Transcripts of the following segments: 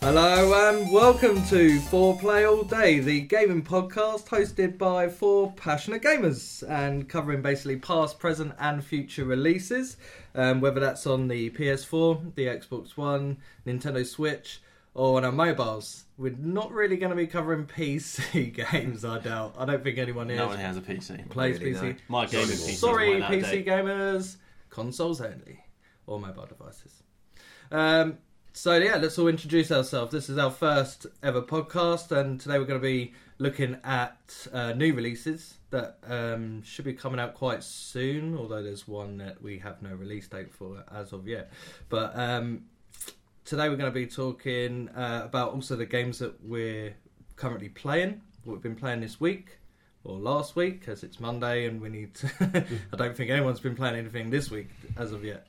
Hello and welcome to Four Play All Day, the gaming podcast hosted by four passionate gamers and covering basically past, present, and future releases. Um, whether that's on the PS4, the Xbox One, Nintendo Switch, or on our mobiles. We're not really going to be covering PC games, I doubt. I don't think anyone here No one has a PC. plays really, PC. no. My gaming PC. Sorry, PC out of date. gamers, consoles only, or mobile devices. Um, so yeah, let's all introduce ourselves. This is our first ever podcast, and today we're going to be looking at uh, new releases that um, should be coming out quite soon. Although there's one that we have no release date for as of yet. But um, today we're going to be talking uh, about also the games that we're currently playing, what we've been playing this week or last week, as it's Monday and we need to. I don't think anyone's been playing anything this week as of yet.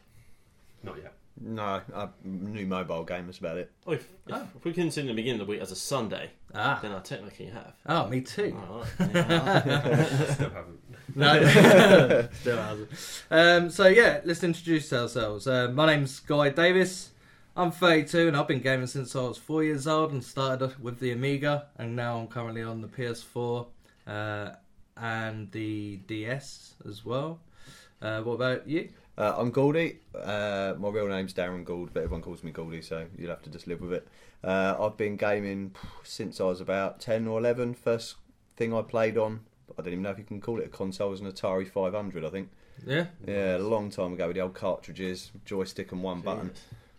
Not yet. No, a new mobile game. That's about it. Oh, if, if, Oh. if we consider the beginning of the week as a Sunday, Ah, then I technically have. oh, me too. All right. Yeah. Still haven't. No, still hasn't. Um, so yeah, let's introduce ourselves. Uh, my name's Guy Davis. I'm 32 and I've been gaming since I was four years old and started with the Amiga, and now I'm currently on the PS4 uh, and the DS as well. Uh, what about you? Uh, I'm Goldie. Uh, my real name's Darren Gould, but everyone calls me Goldie, so you'll have to just live with it. Uh, I've been gaming since I was about 10 or 11. First thing I played on, I don't even know if you can call it a console, it was an Atari 500, I think. Yeah, Yeah, a long time ago with the old cartridges, joystick and one button.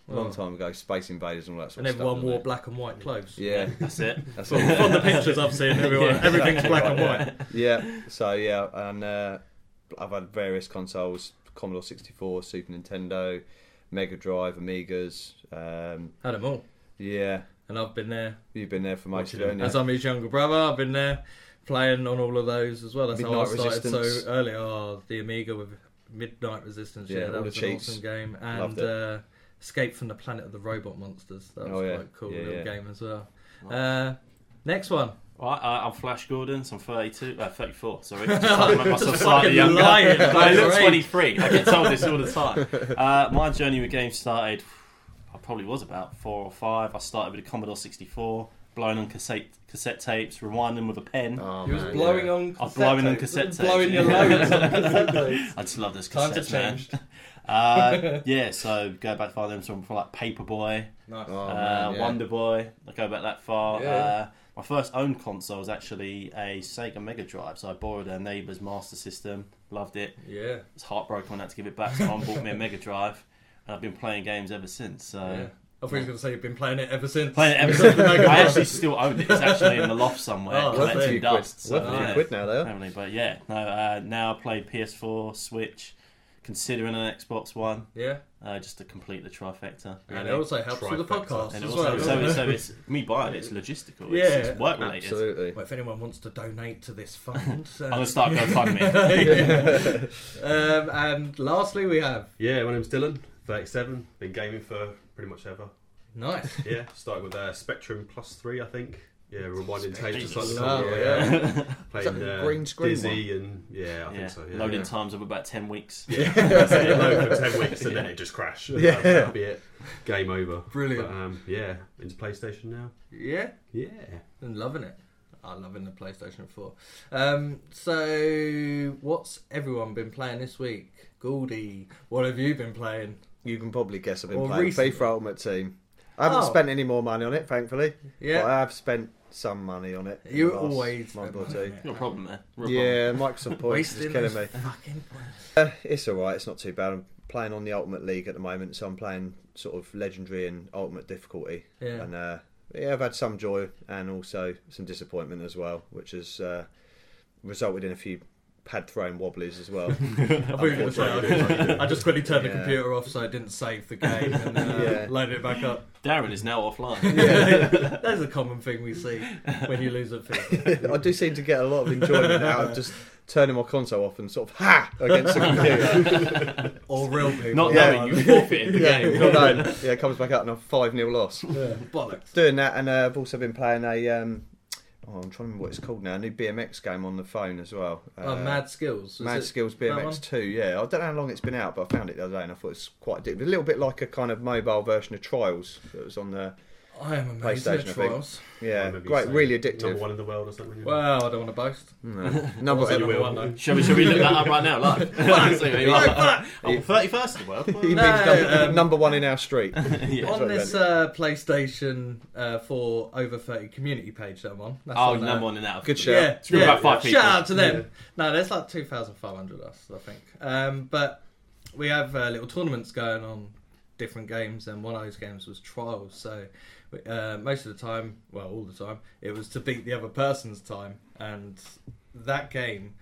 A long time ago, Space Invaders and all that sort and of stuff. And everyone wore black and white clothes. Yeah, That's it. that's From, from the pictures I've seen, everyone, Yeah. everything's black and white. yeah. So yeah, and uh, I've had various consoles: Commodore 64, Super Nintendo, Mega Drive, Amigas. Um, Had them all, yeah, and I've been there. you've been there for most of it. As I'm his younger brother, I've been there playing on all of those as well. That's how I started Resistance. so early. Oh, the Amiga with Midnight Resistance. Yeah, Yeah, that was an cheats. awesome game. And uh, Escape from the Planet of the Robot Monsters. That was Oh, yeah. quite cool Yeah, little game as well. Right. Uh, next one. Right, I, I'm Flash Gordon, so I'm 32, uh, 34, sorry. Just trying make myself Just slightly fucking younger. lying I about your look 23. I get told this all the time. Uh, my journey with games started, I probably was about four or five. I started with a Commodore 64, blowing on cassette, cassette tapes, rewinding with a pen. Oh, you was man, blowing yeah. on I was blowing on tapes. cassette tapes, Blowing your yeah. loads on cassette tapes. I just love this Times cassette, have man. changed. Uh, yeah, so go back far them from like Paperboy, Nice. Oh, uh, man, yeah. Wonder Boy. I go back that far. Yeah. Uh, my first owned console was actually a Sega Mega Drive, so I borrowed a neighbour's Master System. Loved it. Yeah. was heartbroken when I had to give it back. So mum bought me a Mega Drive, and I've been playing games ever since. So yeah. I thought you were going to say you've been playing it ever since. playing it ever since. the Mega I actually still own it. It's actually in the loft somewhere, Oh, Worth collecting few quid. dust. So, Worth a few yeah. quid now, though. Apparently, but yeah, no. Uh, now I play PS4, Switch, considering an Xbox One, Yeah. uh, just to complete the trifecta. And really. it also helps with the podcast And as also, well. so, it's, so it's me buying it, it's logistical. It's, Yeah, it's work related. Absolutely. Well, if anyone wants to donate to this fund, uh, I'm gonna start GoFundMe. um, and lastly, we have Yeah, my name's Dylan, 37. Been gaming for pretty much ever. nice. Yeah, started with uh, Spectrum Plus 3, I think. Yeah, rewinding tapes just like Jesus. the song. yeah. Playing the uh, green screen Dizzy and yeah, I yeah, think so. Yeah, loading yeah. times of about ten weeks. Yeah, that's it. Load for 10 weeks and then it just crashed. Yeah. That'll, that'll be it. Game over. Brilliant. But, um, yeah, into PlayStation now. Yeah, Yeah. and loving it. I'm loving the PlayStation 4. Um, so, what's everyone been playing this week? Goldie, what have you been playing? You can probably guess I've been Or playing recently. FIFA Ultimate Team. I haven't Oh. spent any more money on it, thankfully. Yeah. But Yeah, I have spent some money on it. you the last always month or spend two. money on it. Got a problem there. Real Yeah, Microsoft points is Wasting killing those me. fucking points. Uh, it's alright, it's not too bad. I'm playing on the Ultimate League at the moment, so I'm playing sort of legendary and ultimate difficulty. Yeah. And uh, yeah, I've had some joy and also some disappointment as well, which has uh, resulted in a few pad thrown wobblies as well. I thought you were going to say, I, I just quickly turned the computer off so I didn't save the game and uh, Yeah. loaded it back up. Darren is now offline. Yeah. That's a common thing we see when you lose at FIFA. I do seem to get a lot of enjoyment out of just turning my console off and sort of ha against the computer. Or real people. Not Yeah. knowing you forfeited the yeah, game. no, no, yeah, it comes back out and a five 0 loss. Yeah, bollocks. Doing that, and uh, I've also been playing a. Um, oh, I'm trying to remember what it's called now. A new BMX game on the phone as well. Oh, Uh, Mad Skills. Mad Skills? BMX 2, yeah. I don't know how long it's been out, but I found it the other day and I thought it's quite addictive. A little bit like a kind of mobile version of Trials that was on the I am amazing PlayStation, I at think. trials. Yeah, Maybe great, say really Number addictive. one in the world or something. Well, I don't want to boast. No. Number Also you will. one though. Shall we, shall we look that up right now? Live. See where you are. Oh, 31st in the world. he Well, means No, number, um, number one in our street. yeah. on this uh, PlayStation uh, 4 over 30 community page that I'm on. That's Oh, on, uh, number one in that. Good shout. Yeah, It's got yeah. about five people. Shout out to them. No, there's like 2,500 of us, I think. Um, but we have uh, little tournaments going on different games, and one of those games was trials. So we- uh, most of the time, well, all the time, it was to beat the other person's time. And that game,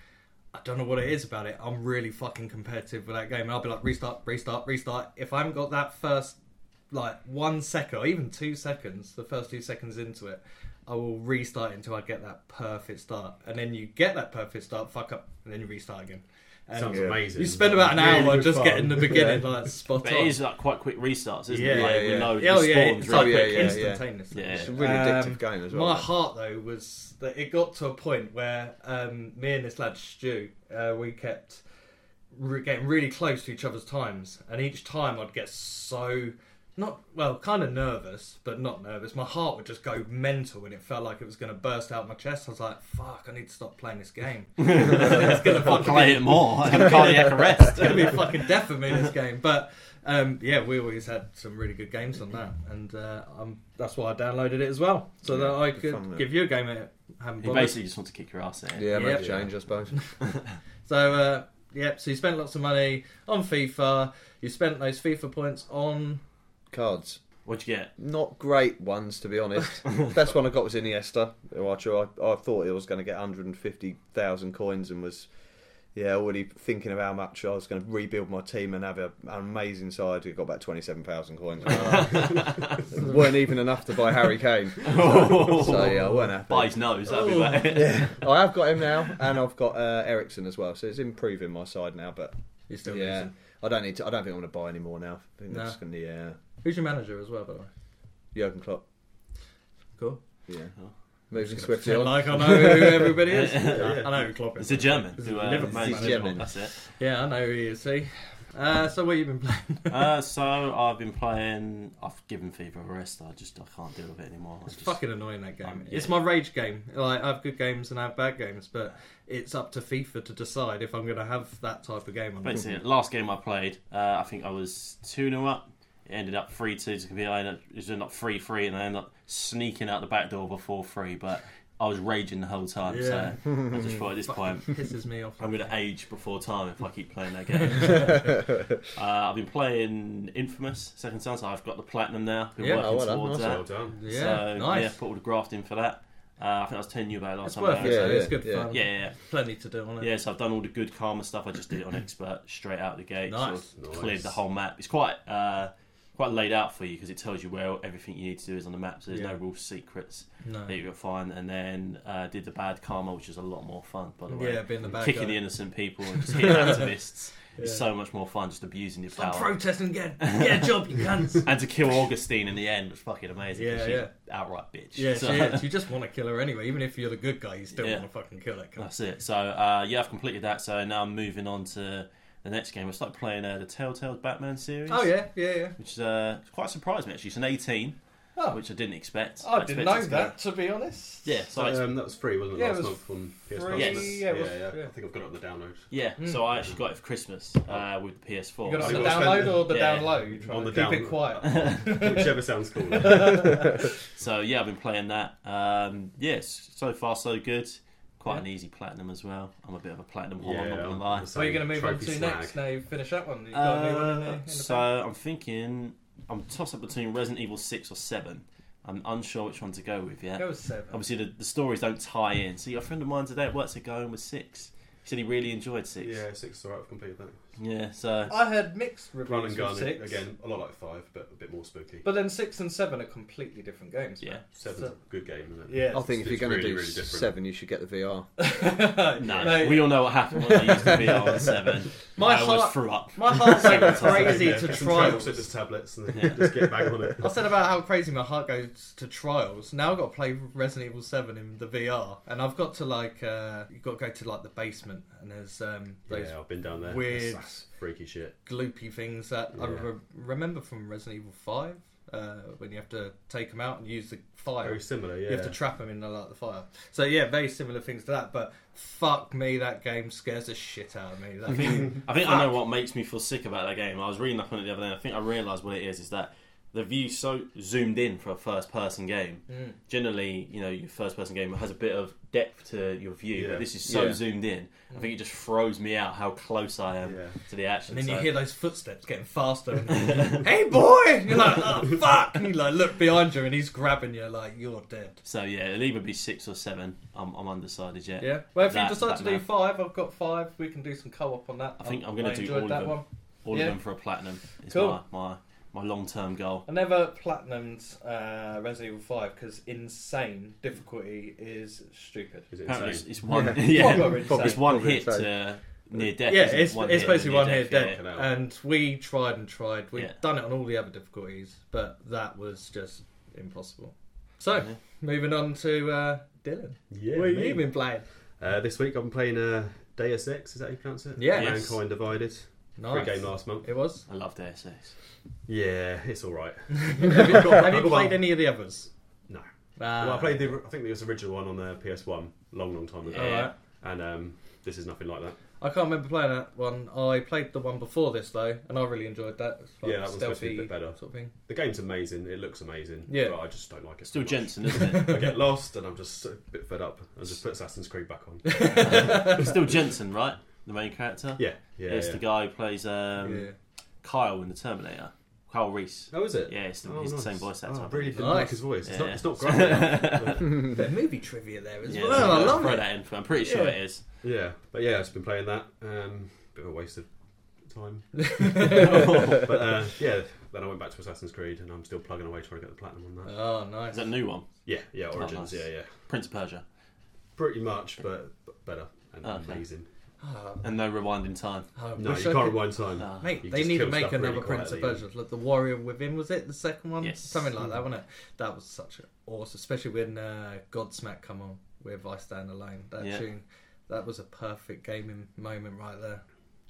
I don't know what it is about it. I'm really fucking competitive with that game. And I'll be like, restart, restart, restart. If I haven't got that first, like, one second, or even two seconds, the first two seconds into it, I will restart until I get that perfect start. And then you get that perfect start, fuck up, and then you restart again. And Sounds Yeah. amazing. you spend about an Really hour just fun. getting the beginning like spot But on. it is like quite quick restarts, isn't Yeah, it? Like, yeah, with yeah. loads oh of yeah, spawns, it's really like yeah, quick. yeah, instantaneously. yeah. It's a really addictive Um, game as well. My heart though was that it got to a point where um, me and this lad Stu, uh, we kept re- getting really close to each other's times, and each time I'd get so not well, kind of nervous, but not nervous. My heart would just go mental, and it felt like it was going to burst out my chest. I was like, "Fuck, I need to stop playing this game. it's going to fucking Play it more. Have a cardiac arrest. it's going to be fucking death for me in this game. But um, yeah, we always had some really good games on that, and uh, um, that's why I downloaded it as well, so that I could fun, give you a game at haven't You basically just want to kick your ass in. Yeah, make Yep. change, I suppose. So uh, yeah, so you spent lots of money on FIFA. You spent those FIFA points on. Cards. What'd you get? Not great ones, to be honest. Best one I got was Iniesta. who I, I, I thought I was going to get 150,000 coins and was, yeah, already thinking of how much I was going to rebuild my team and have a, an amazing side. We got about 27,000 coins. weren't even enough to buy Harry Kane. So yeah, I weren't happy. By his nose, that'd be bad. Yeah, I have got him now, and I've got uh, Eriksen as well. So it's improving my side now. But You're still yeah, losing. I don't need to. I don't think I'm going to buy any more now. I think No. I'm just going to yeah, Who's your manager as well, by the way? Jurgen Klopp. Cool. Yeah, Oh. moving Just swiftly pretend on. like I know who everybody is. Yeah. I know who Klopp It's is. a German. He's Who, a uh, Liverpool manages manager. Liverpool, That's it. Yeah, I know who he is. See. Uh, so what you been playing? Uh, so I've been playing. I've given FIFA a rest. I just I can't deal with it anymore. It's just- fucking annoying that game. Um, It's my rage game. Like I have good games and I have bad games, but it's up to FIFA to decide if I'm going to have that type of game. or not. Basically, last game I played, uh, I think I was 2 0 up. It ended up 3 2 to compete. I ended up, it was not 3 3, and I ended up sneaking out the back door before 3. But I was raging the whole time, Yeah. so I just thought at this point, pisses me off. I'm going to age before time if I keep playing that game. uh, I've been playing Infamous Second Son, so I've got the platinum now. Been Yeah. working Oh, well done, towards nice. that. Well done. Yeah, so, nice. yeah, put all the graft in for that. Uh, I think I was telling you about it last It's time. worth it. had- though. Yeah, it's good yeah. fun. Yeah, yeah, yeah. Plenty to do on it. Yeah, so I've done all the good karma stuff. I just did it on expert straight out the gate. Nice. Sort of Nice. cleared the whole map. It's quite uh, quite laid out for you because it tells you where everything you need to do is on the map. So there's Yeah. no real secrets No. that you can find. And then uh, did the bad karma, which is a lot more fun, by the way. Yeah, being the bad Kicking guy. the innocent people and just hitting activists. It's so much more fun just abusing your Stop power. protesting again. Get a job, you cunts. and to kill Augustine in the end was fucking amazing. Yeah, she's yeah. outright bitch. Yeah, So- she is. You just want to kill her anyway. Even if you're the good guy, you still Yeah. want to fucking kill that cunt. That's it. So uh, yeah, I've completed that. So now I'm moving on to the next game. I started playing uh, the Telltale Batman series. Oh yeah, yeah, yeah. which is uh, quite surprised me actually. It's an 18, Oh, which I didn't expect. I didn't know it to go- that to be honest. Yeah, so I, um, that was free, wasn't it? Yeah, it was month on PS free, Plus. Yes. yeah, yeah, it was- yeah, yeah. I think I've got it on the download. yeah. Mm. So I actually got it for Christmas uh, with the PS4. You got it on So the download spend- or the Yeah. down low? You try On to the keep it quiet. Whichever sounds cooler. so yeah, I've been playing that. Um, yes, so far so good. Quite an easy platinum as well. I'm a bit of a platinum whore. I'm not gonna lie. So you're going to move on to slag. next now you finish that one. You've got a new one in the, in Uh, the so pack? I'm thinking I'm tossed up between Resident Evil 6 or 7. I'm unsure which one to go with yet. Go with seven. Obviously, the, the stories don't tie in. See, a friend of mine today at work said going with 6. He said he really enjoyed 6. Yeah, six is alright. I've completed that. Yeah, so I had mixed Run reviews and with gun six. again, a lot like five, but a bit more spooky. But then six and seven are completely different games. Yeah. man. Seven's a good game, isn't it? Yeah. I think if you're It's going to really, do really different. seven, you should get the VR. no, Mate, we all know what happened when I used to be on 7. My I always heart- threw up. My heart's Seven going times. crazy Yeah, to get some travel trials. sickness tablets and Yeah. just get back on it. I said about how crazy my heart goes to trials. Now I've got to play Resident Evil Seven in the VR, and I've got to like uh, you've got to go to like the basement, and there's um, those Yeah, I've been down there. weird- That's, that's freaky shit. gloopy things that I re- remember from Resident Evil Five. uh, when you have to take them out and use the fire. Very similar, yeah. You have to trap them in the, like the fire. So yeah, very similar things to that. But fuck me, that game scares the shit out of me. That I game. think, I think I know what makes me feel sick about that game. I was reading up on it the other day. and I think I realised what it is. Is that the view so zoomed in for a first-person game. Mm. Generally, you know, your first-person game has a bit of depth to your view, Yeah. but this is so Yeah. zoomed in. I think it just throws me out how close I am Yeah. to the action. And then you hear those footsteps getting faster. And, hey boy! And you're like, oh fuck! And you like look behind you and he's grabbing you like you're dead. So yeah, it'll either be six or seven. I'm, I'm undecided yet. Yeah. Well, if That- you decide that to do map. five, I've got five. We can do some co-op on that. I think I'm gonna gonna do enjoyed all of that them. one. All Yeah. of them for a platinum is Cool. my, my my long term goal. I never platinumed uh, Resident Evil Five because insane difficulty is stupid. Is it Apparently, it's, it's one. Yeah. Yeah, Proper it's one Probably hit insane. near death. Yeah, isn't it? it's, it's basically one hit near dead, death, yeah. and we tried and tried. We've Yeah. done it on all the other difficulties, but that was just impossible. So, Yeah. moving on to uh, Dylan. Yeah, what have you been playing? Uh, this week I'm playing uh, Deus Ex, is that how you pronounce it? Yeah. Yes. Mankind Divided. Nice. Free game last month. It was. I love Deus Ex. Yeah, it's alright. have you, have you played any of the others? No. Ah. well, I played the, I think it was the original one on the PS1, long, long time ago. Yeah. Alright. And um, this is nothing like that. I can't remember playing that one. I played the one before this though, and I really enjoyed that. It's like Yeah, that one's supposed to be a bit better. sort of thing. The game's amazing, it looks amazing, Yeah. but I just don't like it. Still. Jensen, isn't it? I get lost and I'm just a bit fed up. I just put Assassin's Creed back on. It's still Jensen, right? The main character. Yeah, yeah. it's yeah. the guy who plays um, yeah. Kyle in the Terminator. Kyle Reese. Oh, is it? Yeah, it's the, Oh, he's nice. the same voice actor. Oh, I I really believe. didn't like his voice. It's not, it's not great enough. Bit movie trivia there as Yeah, well. I love throw it. that in. I'm pretty sure Yeah. it is. Yeah, but yeah, I've just been playing that. Um, bit of a waste of time. but uh, yeah, then I went back to Assassin's Creed and I'm still plugging away trying to get the platinum on that. Oh, nice. Is that a new one? Yeah, yeah, Origins, nice. yeah, yeah. Prince of Persia. Pretty much, but, but better and Oh, okay. amazing. Oh, And no rewinding time. I No, wish you I can't could- rewind time. No. Mate, You they just need to kill make stuff another really Prince of quietly. Persia. Like the Warrior Within, was it the second one? Yes. Something like that, wasn't it? That was such an awesome, especially when uh, Godsmack come on with I Stand Alone. That Yeah. tune, that was a perfect gaming moment right there.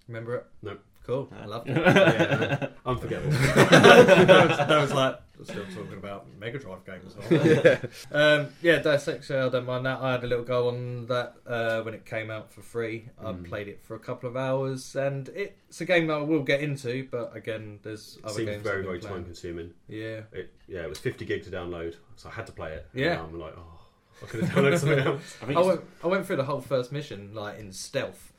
Remember it? Nope. Cool. I loved it. yeah, unforgettable. that, was, that was like we're still talking about Mega Drive games. yeah. Um, yeah, Deus Ex, yeah, I don't mind that. I had a little go on that uh, when it came out for free. I Mm. played it for a couple of hours, and it's a game that I will get into. But again, there's It other seems games. very, very time consuming. Yeah, It, yeah, it was 50 gig to download, so I had to play it. Yeah. And I'm like, oh, I could have downloaded something else. I I went. I went through the whole first mission like in stealth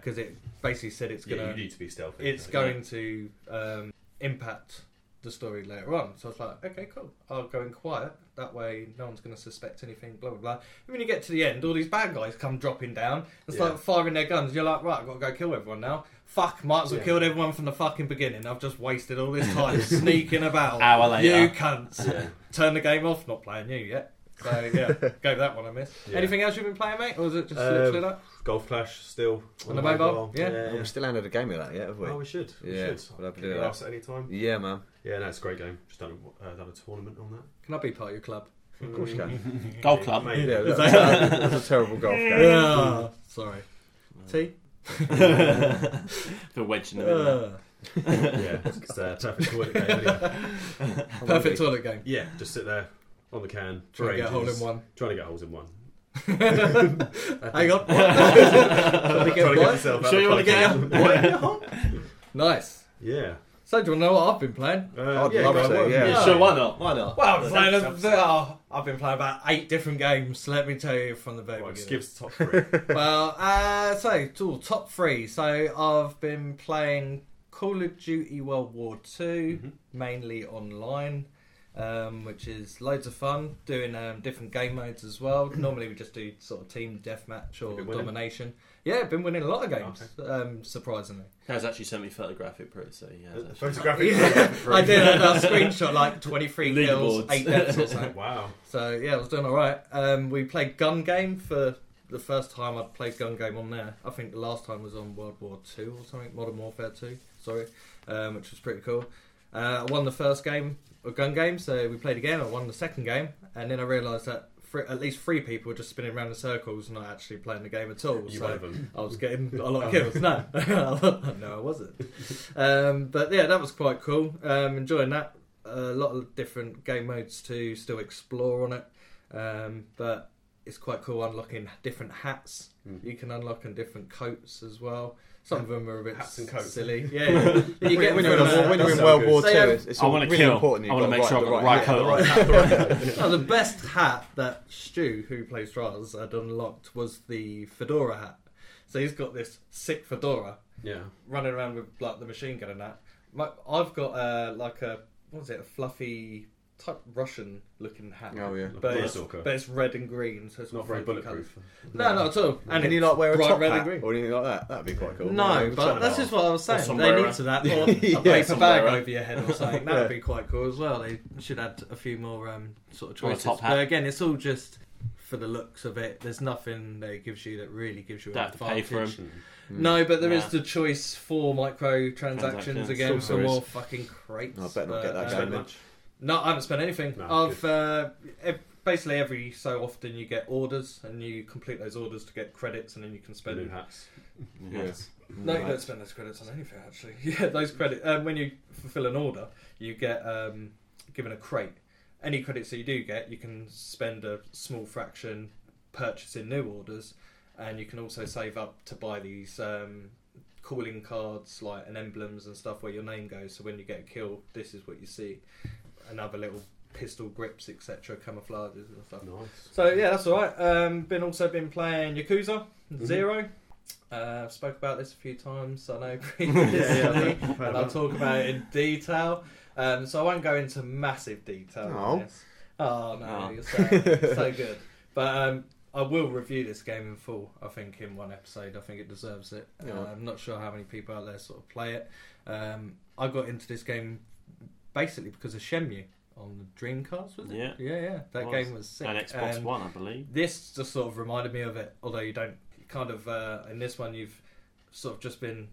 because it basically said it's Yeah, gonna. you need to be stealthy. it's going to um, impact the story later on. So I was like, okay, cool. I'll go in quiet. That way, no one's going to suspect anything. Blah blah blah. And when you get to the end, all these bad guys come dropping down and start Yeah. firing their guns. You're like, right, I've got to go kill everyone now. Fuck, might as well Yeah. killed everyone from the fucking beginning. I've just wasted all this time sneaking about. Hour later. You cunts. Yeah. Turn the game off. Not playing you yet. So yeah, gave that one a miss. Yeah. Anything else you've been playing, mate, or was it just Um, literally that? Golf Clash still On the mobile? Yeah. yeah. we still haven't had a game of that yet, have we? Oh, we should. We Yeah, should. we'll have to Can do you that. ask at any time? Yeah, man. Yeah, no, it's a great game. Just done a, uh, done a tournament on that. Can I be part of your club? Of course you can. Golf club. Maybe. Yeah, that, that, that a terrible golf game. Yeah. Sorry. T. the wedge in the middle. Uh, yeah, it's a perfect toilet game. Anyway. perfect toilet game. Yeah, just sit there on the can. Try to get a hole in one. Trying to get holes in one. Hang on. Trying to Trying get to what? get yourself out Sure of you wanna the get plug. What? nice. Yeah. So do you want to know what I've been playing? Uh, I'd yeah, love go to, on. yeah. Yeah, sure, why not? Why not? Well, I've been playing. Oh, I've been playing about eight different games. Let me tell you from the very Right, just beginning. give us the top three. well, uh, so ooh, top three. So I've been playing Call of Duty World War 2 Mhm. mainly online, um, which is loads of fun. Doing um, different game modes as well. Normally we just do sort of team deathmatch or You been winning? domination. Yeah, been winning a lot of games. Um, surprisingly, Kaz actually sent me photographic proof, so he has The actually. photographic. yeah, I did a, a screenshot like twenty three kills, Leaderboards. eight deaths or something. Wow. So yeah, I was doing all right. Um, we played gun game for the first time I'd played gun game on there. I think the last time was on World War Two or something, Modern Warfare Two. Sorry, um, which was pretty cool. Uh, I won the first game of gun game, so we played again. I won the second game, and then I realised that three, at least three people were just spinning around in circles, not actually playing the game at all. You so one of them. I was getting a lot of kills. No, no, I wasn't. Um, but yeah, that was quite cool. Um, enjoying that. a lot of different game modes to still explore on it, um, but it's quite cool unlocking different hats Mm. you can unlock and different coats as well. Some of them are a bit Hats and coats. silly. Yeah, yeah. you When, get when you're in, a war, when you're in World so War good. Two, They it's, it's I all wanna really kill. important. I wanna make got sure the I've got the right right hat, coat the on. right hat. Oh, the best hat that Stu, who plays Raz, had unlocked was the fedora hat. So he's got this sick fedora Yeah. running around with like the machine gun and that. My, I've got uh, like a what is it? A fluffy type Russian looking hat. Oh yeah. But it's, stalker. but it's red and green, so it's It's not very bulletproof. colours. No, not at all. And can you like wear a bright top red hat and green. or anything like that? That'd be quite cool. No, Yeah, but that's just what I was saying. They need to that, or a Yeah, paper bag sombrero. over your head or something. That would be quite cool as well. They should add a few more um, sort of Or a choices. top hat. But again, it's all just for the looks of it. There's nothing that it gives you that really gives you an Don't to pay advantage. for 'em. Mm. No, but there is Nah. the choice for micro transactions Transactions. again Still for more fucking crates. I better not get that uh, Spend game much. No, I haven't spent anything. No, I've uh, ev- basically every so often you get orders and you complete those orders to get credits and then you can spend New hats. Yes. No, you don't spend those credits on anything actually. Yeah, those credits. Um, when you fulfill an order, you get um, given a crate. Any credits that you do get, you can spend a small fraction purchasing new orders, and you can also save up to buy these um, calling cards like and emblems and stuff where your name goes. So when you get a kill, this is what you see. Another little pistol grips, etc., camouflages and stuff. Nice. So yeah, that's all right. Um, been also been playing Yakuza Mhm. Zero. Uh, I've spoke about this a few times. I know previously, Yeah, yeah. and I'll talk about it in detail. Um, so I won't go into massive detail. Oh. On this. Oh no, Oh. you're so, so good. But um, I will review this game in full. I think in one episode. I think it deserves it. Yeah. Uh, I'm not sure how many people out there sort of play it. Um, I got into this game basically because of Shenmue on the Dreamcast. Was it? Yeah. yeah, yeah. That Was. game was sick. And Xbox And One, I believe. This just sort of reminded me of it, although you don't kind of uh, in this one you've sort of just been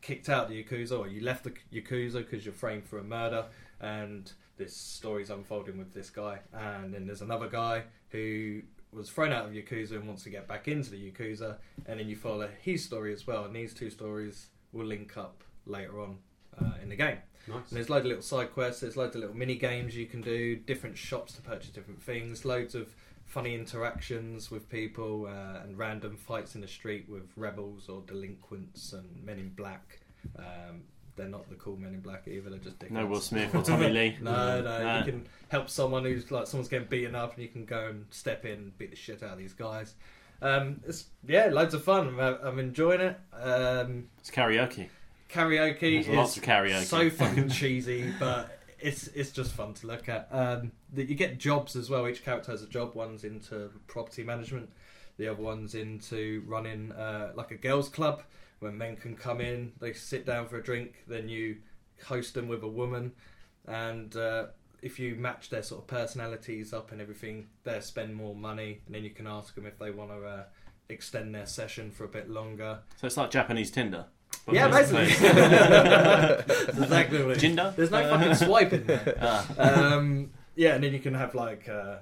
kicked out the yakuza, or you left the yakuza because you're framed for a murder, and this story's unfolding with this guy, and then there's another guy who was thrown out of yakuza and wants to get back into the yakuza, and then you follow his story as well, and these two stories will link up later on uh, in the game. Nice. And there's loads of little side quests, there's loads of little mini games you can do, different shops to purchase different things, loads of funny interactions with people, uh, and random fights in the street with rebels or delinquents and men in black. Um, they're not the cool men in black either, they're just dickheads. No Will Smith or Tommy Lee. No, no, No. you can help someone who's like someone's getting beaten up, and you can go and step in and beat the shit out of these guys. Um, it's yeah, loads of fun. I'm, I'm enjoying it. Um, It's karaoke. Karaoke There's lots is of karaoke. so fucking cheesy, but it's it's just fun to look at. Um, that you get jobs as well. Each character has a job. One's into property management, the other one's into running uh, like a girls' club where men can come in, they sit down for a drink, then you host them with a woman, and uh, if you match their sort of personalities up and everything, they'll spend more money, and then you can ask them if they want to uh, extend their session for a bit longer. So it's like Japanese Tinder. But yeah, basically. That's exactly what it is. Jinder? There's no Uh, fucking swiping there. ah. Um, yeah, and then you can have like uh,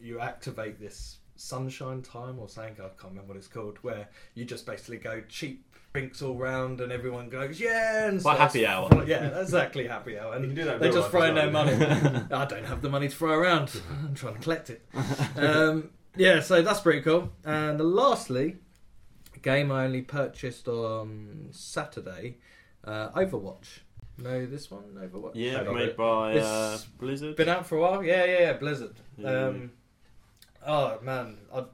you activate this sunshine time or something. I can't remember what it's called. Where you just basically go cheap drinks all round, and everyone goes yeah. And Like starts happy hour. Yeah, exactly happy hour. You can And do that they just life throw in their money. I don't have the money to throw around. I'm trying to collect it. Um, yeah, so that's pretty cool. And lastly, a game I only purchased on Saturday, uh, Overwatch. Know this one, Overwatch? Yeah, made it. by uh, Blizzard. Been out for a while? Yeah, yeah, yeah. Blizzard. Yeah. Um, oh man, I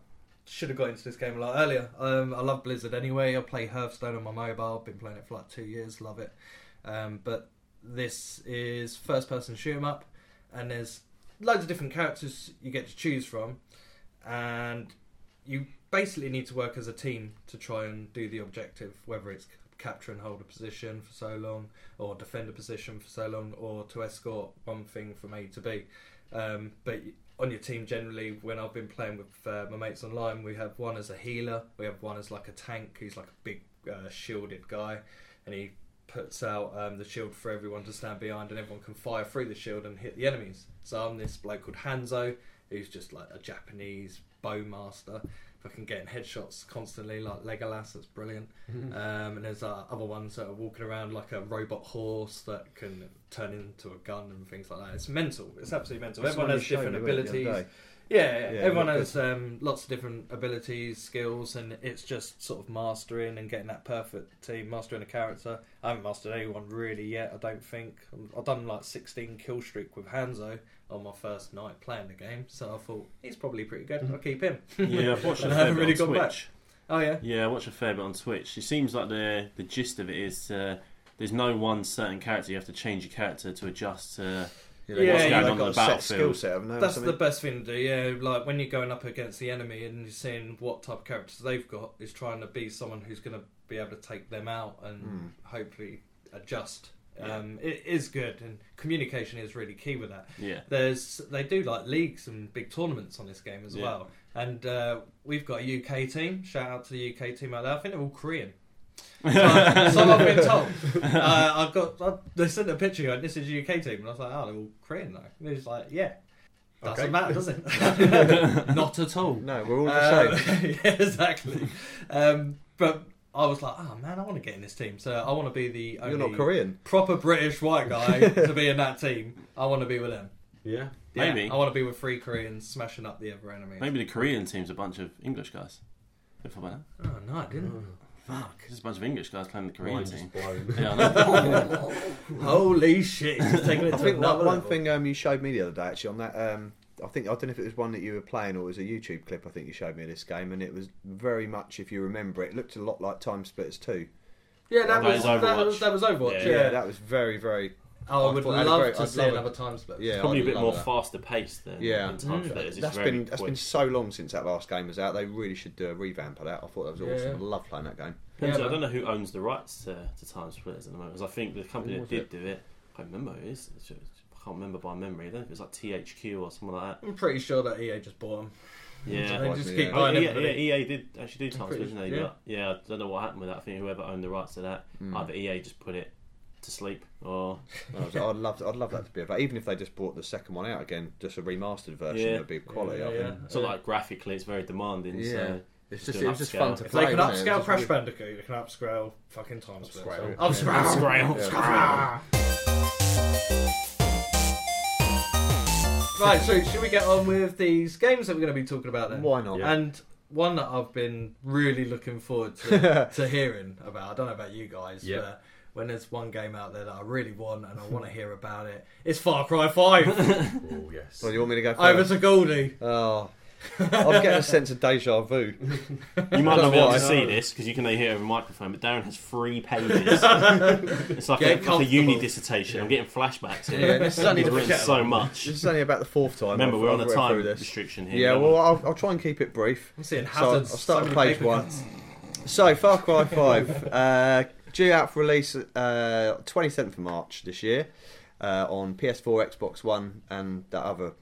should have got into this game a lot earlier. Um, I love Blizzard anyway. I play Hearthstone on my mobile. Been playing it for like two years. Love it. Um, but this is first-person shoot 'em up, and there's loads of different characters you get to choose from, and you basically need to work as a team to try and do the objective, whether it's capture and hold a position for so long, or defend a position for so long, or to escort one thing from A to B. Um, but on your team, generally, when I've been playing with uh, my mates online, we have one as a healer, we have one as like a tank, who's like a big uh, shielded guy, and he puts out um, the shield for everyone to stand behind, and everyone can fire through the shield and hit the enemies. So I'm this bloke called Hanzo, who's just like a Japanese bowmaster. Fucking getting headshots constantly, like Legolas. That's brilliant. Mm-hmm. Um, and there's uh, other ones that are walking around like a robot horse that can turn into a gun and things like that. It's mental. It's absolutely mental. That's Everyone has different me, wasn't it, the abilities. Other day? Yeah, yeah, Yeah, everyone has um, lots of different abilities, skills, and it's just sort of mastering and getting that perfect team, mastering a character. I haven't mastered anyone really yet, I don't think. I've done like 16 kill streak with Hanzo on my first night playing the game, so I thought he's probably pretty good. I'll keep him. Yeah, I've watched a And I fair bit really on gone back. Twitch. Oh yeah, Yeah, I watch a fair bit on Twitch. It seems like the the gist of it is uh, there's no one certain character. You have to change your character to adjust to. Yeah, Yeah, they've yeah, got yeah. a on the set skill set, haven't they? or that's the best thing to do. Yeah, like when you're going up against the enemy and you're seeing what type of characters they've got, is trying to be someone who's going to be able to take them out and Hmm. hopefully adjust. Um, it is good, and communication is really key with that. Yeah. There's they do like leagues and big tournaments on this game as Yeah. well, and uh, we've got a UK team. Shout out to the UK team out there. I think they're all Korean. So, so I've been told. Uh, I've got. I, they sent a picture going, "This is a UK team," and I was like, "Oh, they're all Korean though." And he's like, "Yeah." Doesn't Okay. matter, does it? Not at all. No, we're all the Um, same. yeah, exactly. Um, but I was like, oh man, I want to get in this team. So I want to be the only You're not Korean. proper British white guy to be in that team. I want to be with them. Yeah. Yeah, Maybe. I want to be with three Koreans smashing up the other enemy. Maybe the Korean team's a bunch of English guys. If I went, Oh no, I didn't. Fuck, it's just a bunch of English guys playing the Korean Mind team. just blown. Yeah, I know. Holy shit! He's taking it I to think another one, one level. thing um, you showed me the other day actually on that. Um, I think I don't know if it was one that you were playing or it was a YouTube clip. I think you showed me of this game, and it was very much, if you remember it, it looked a lot like Time Splitters 2. Yeah, that That was is that Overwatch. was that was Overwatch. Yeah. Yeah, that was very, very. Oh, I I would thought it had a love great- to I'd see love it. another time split. Yeah, It's probably a I'd bit more that. faster paced than, Yeah. than Time Mm. Splitters. It's That's very been that's quick. been so long since that last game was out. They really should do a revamp of that. I thought that was Yeah. awesome. I love playing that game. Depends- Yeah, I don't know who owns the rights to, to Time Splitters at the moment. Because I think the company that did it? do it, I can't remember who it is. It's just- I can't remember by memory. I don't know if it was like THQ or something like that. I'm pretty sure that EA just bought them. Yeah. they just Yeah. keep Oh, buying yeah, yeah, everybody. EA did actually do I'm Time pretty Splitters, didn't sure- they? But, yeah, I don't know what happened with that. I think whoever owned the rights to that, Mm. either EA just put it to sleep or. I was- I'd love, I'd love that to be about. Even if they just brought the second one out again, just a remastered version, Yeah. would be quality. Yeah, I yeah. think. So, like, graphically, it's very demanding. Yeah. So. It's Just just, do it an was just fun to If play. they can wasn't it? It upscale was Crash really- Bandicoot, they can upscale fucking Time Split. Upscale. Upscale. Yeah. Upscale. Right, so should we get on with these games that we're going to be talking about then? Why not? Yeah. And one that I've been really looking forward to, to hearing about. I don't know about you guys, Yeah. but when there's one game out there that I really want and I want to hear about it, it's Far Cry 5. Oh yes. Well, you want me to go Over first? to Goldie. Oh, I'm getting a sense of deja vu. You might not don't be able to why. see this because you can only hear it over a microphone, but Darren has three pages. it's like Get a, like a uni dissertation. I'm getting flashbacks here. Yeah, this is only the written so much. This is only about the fourth time. Remember, I've- we're on I've a time through this. restriction here. Yeah, well, I'll, I'll try and keep it brief. I'm seeing So I'll start so at page one. cuts. So, Far Cry 5, uh, due out for release uh, 27th of March this year uh, on PS4, Xbox One, and that other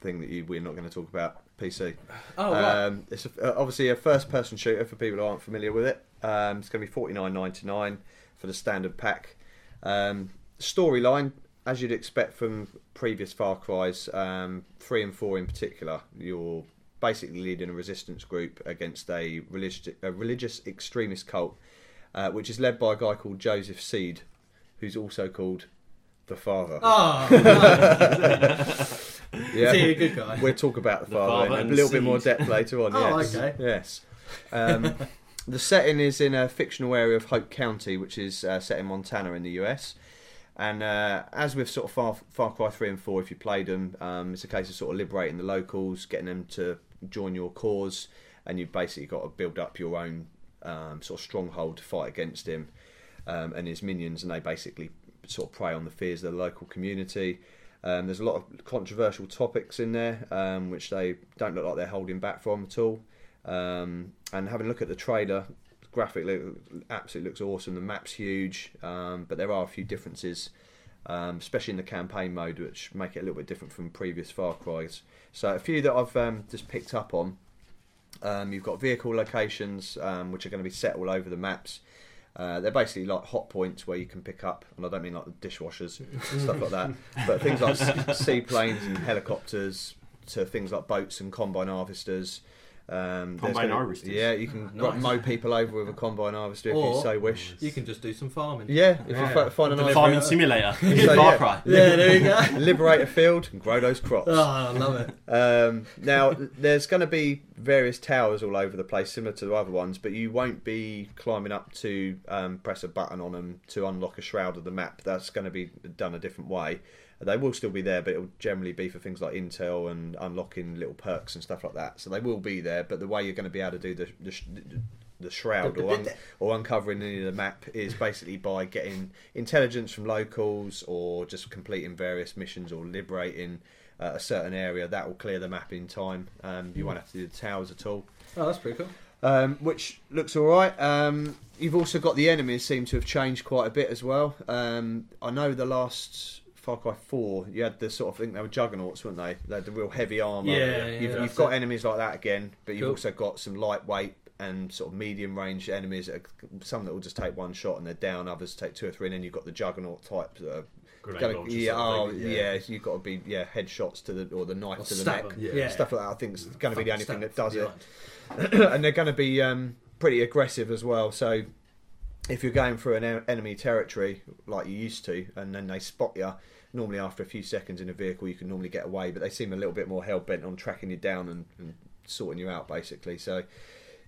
thing that you, we're not going to talk about, PC. Oh, right. Um, it's a, uh, obviously a first-person shooter for people who aren't familiar with it. Um, it's going to be forty nine ninety nine for the standard pack. Um, storyline, as you'd expect from previous Far Cry's, um, three and four in particular, you're basically leading a resistance group against a religious, a religious extremist cult, uh, which is led by a guy called Joseph Seed, who's also called the Father. Oh, yeah. is he a good guy? We'll talk about the, The father, father in a little bit more depth later on. Oh, yes. okay. Yes. Um, the setting is in a fictional area of Hope County, which is uh, set in Montana in the US. And uh, as with sort of Far, Far Cry 3 and 4, if you played them, um, it's a case of sort of liberating the locals, getting them to join your cause, and you've basically got to build up your own um, sort of stronghold to fight against him um, and his minions, and they basically sort of prey on the fears of the local community. Um, there's a lot of controversial topics in there, um, which they don't look like they're holding back from at all. Um, and having a look at the trailer, the graphic look, absolutely looks awesome. The map's huge, um, but there are a few differences, um, especially in the campaign mode, which make it a little bit different from previous Far Cry's. So a few that I've um, just picked up on. Um, you've got vehicle locations, um, which are going to be set all over the maps. Uh, they're basically like hot points where you can pick up, and I don't mean like the dishwashers, stuff like that, but things like seaplanes and helicopters, to things like boats and combine harvesters. Um, Combine gonna- harvesters. Yeah, you can nice. mow people over with a combine harvester if you so wish. You can just do some farming. Yeah, if Yeah. you fi- find a nice Farming simulator. So, yeah. Far Cry. Yeah, there you go. liberate a field and grow those crops. Oh, I love it. Um, now, there's going to be various towers all over the place, similar to the other ones, but you won't be climbing up to um, press a button on them to unlock a shroud of the map. That's going to be done a different way. They will still be there, but it'll generally be for things like intel and unlocking little perks and stuff like that. So they will be there, but the way you're going to be able to do the the, the shroud or, un- or uncovering any of the map is basically by getting intelligence from locals or just completing various missions or liberating uh, a certain area. That will clear the map in time. Um, you won't have to do the towers at all Oh, that's pretty cool. um, which looks all right. Um, you've also got the enemies seem to have changed quite a bit as well. Um, I know the last Far Cry Four, you had the sort of I think they were juggernauts, weren't they? They had the real heavy armor. Yeah, yeah, you've, that's you've got it. enemies like that again, but you've Cool. also got some lightweight and sort of medium range enemies. That are, some that will just take one shot and they're down. Others take two or three, and then you've got the juggernaut type. That are Grenade gonna- launchers yeah, oh, of thing, yeah. You've got to be yeah headshots to the or the knife Or to the neck, Yeah. Yeah. Stuff like that, I think, is going to be the only thing that does it and they're going to be um, pretty aggressive as well. So if you're going through an enemy territory like you used to, and then they spot you, normally after a few seconds in a vehicle, you can normally get away. But they seem a little bit more hell bent on tracking you down and, and sorting you out, basically. So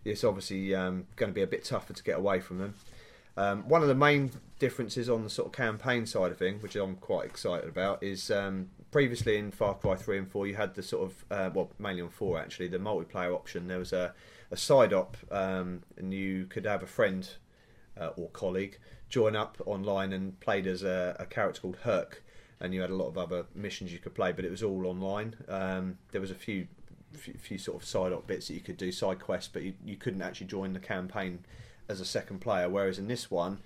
it's obviously um, going to be a bit tougher to get away from them. Um, one of the main differences on the sort of campaign side of thing, which I'm quite excited about, is um, previously in Far Cry 3 and 4, you had the sort of, uh, well, mainly on 4 actually, the multiplayer option. There was a, a side op, um, and you could have a friend uh, or colleague join up online and played as a, a character called Hurk, and you had a lot of other missions you could play, but it was all online. Um, there was a few, few, few sort of side op bits that you could do, side quests, but you, you couldn't actually join the campaign as a second player. Whereas in this one,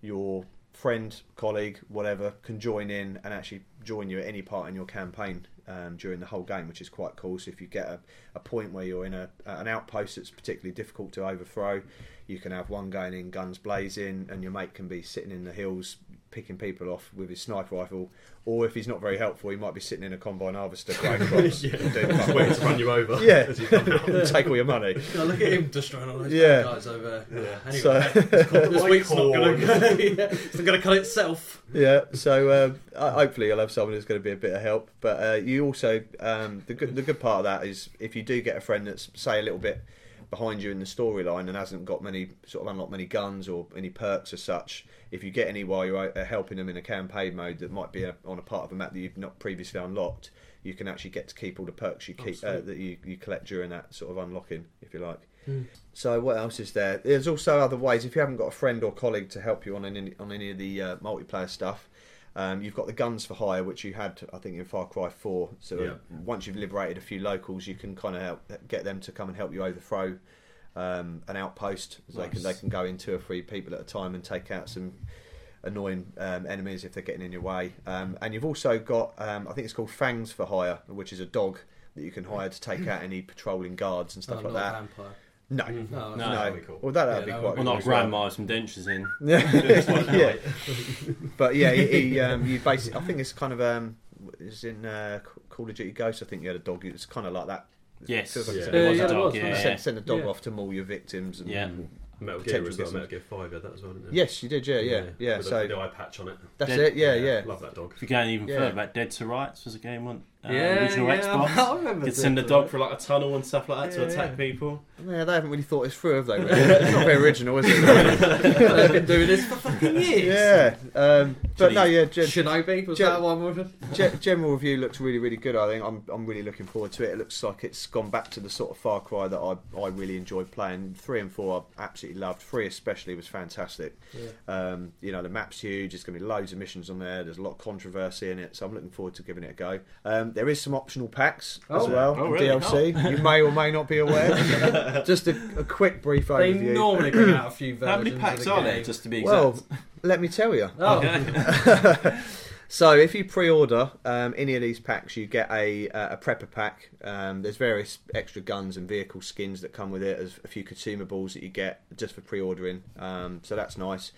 your friend, colleague, whatever, can join in and actually join you at any part in your campaign um, during the whole game, which is quite cool. So if you get a, a point where you're in a, an outpost that's particularly difficult to overthrow, you can have one going in guns blazing, and your mate can be sitting in the hills picking people off with his sniper rifle. Or if he's not very helpful, he might be sitting in a combine harvester growing crops Yeah. and doing Just waiting to run you over. Yeah. as you come out. take all your money. God, look at him destroying all those Yeah. guys over there. Yeah. Anyway, So- this week's not going corn. to it's not going to cut itself. Yeah, so um, uh, hopefully you'll have someone who's going to be a bit of help. But uh, you also um, the good the good part of that is if you do get a friend that's say a little bit behind you in the storyline and hasn't got many sort of unlocked many guns or any perks as such. If you get any while you're uh, helping them in a campaign mode that might be a, on a part of the map that you've not previously unlocked, you can actually get to keep all the perks you Oh, keep uh, that you, you collect during that sort of unlocking, if you like. Hmm. So what else is there? There's also other ways. If you haven't got a friend or colleague to help you on any on any of the uh, multiplayer stuff, um, you've got the guns for hire, which you had, I think, in Far Cry Four. So Yeah. once you've liberated a few locals, you can kind of get them to come and help you overthrow um, an outpost. So They can they can go in two or three people at a time and take out some annoying um, enemies if they're getting in your way. Um, and you've also got, um, I think it's called Fangs for hire, which is a dog that you can hire to take out any patrolling guards and stuff Oh, like that. Vampire. No, Mm. No, No. no. That'd be cool. Well, that would Yeah, be that quite Well, be not cool well. grandma with some dentures in. yeah, but yeah, he, he, um, you basically, I think it's kind of um, it's in uh, Call of Duty Ghosts. I think you had a dog. It's kind of like that. Yes. Feels like Yeah. it's Yeah, It was a dog, yeah, wasn't it? yeah. send, send the dog off to maul your victims. And, Yeah. Metal Gear as well. gets Metal Gear Five had that as well. Didn't it? Yes, you did. Yeah, yeah, yeah. With so the, the eye patch on it. that's Dead- it. Yeah, yeah. Love that dog. If you're going even further back, Dead to Rights was a game on uh, Yeah, original yeah, Xbox. I remember could send a dog for like a tunnel and stuff like that Yeah, to attack yeah. people. Yeah, they haven't really thought this through, have they? Really? it's not very original, is it? They've been doing this for fucking years. yeah, um, but no, yeah. Gen- Shinobi was Gen- that one with it? General review looks really, really good. I think I'm, I'm really looking forward to it. It looks like it's gone back to the sort of Far Cry that I, I really enjoyed playing. Three and four, I absolutely loved. Three especially was fantastic. Um, you know, the map's huge. There's going to be loads of missions on there. There's a lot of controversy in it, so I'm looking forward to giving it a go. Um, there is some optional packs as Oh. well, Oh, on really? DLC. You may or may not be aware. Just a, a quick brief overview. They normally bring out a few versions How many of packs the are game. there, just to be exact? well, let me tell you. Oh, Okay. So if you pre-order um, any of these packs, you get a, uh, a prepper pack. Um, there's various extra guns and vehicle skins that come with it, as a few consumables that you get just for pre-ordering. Um, so that's nice.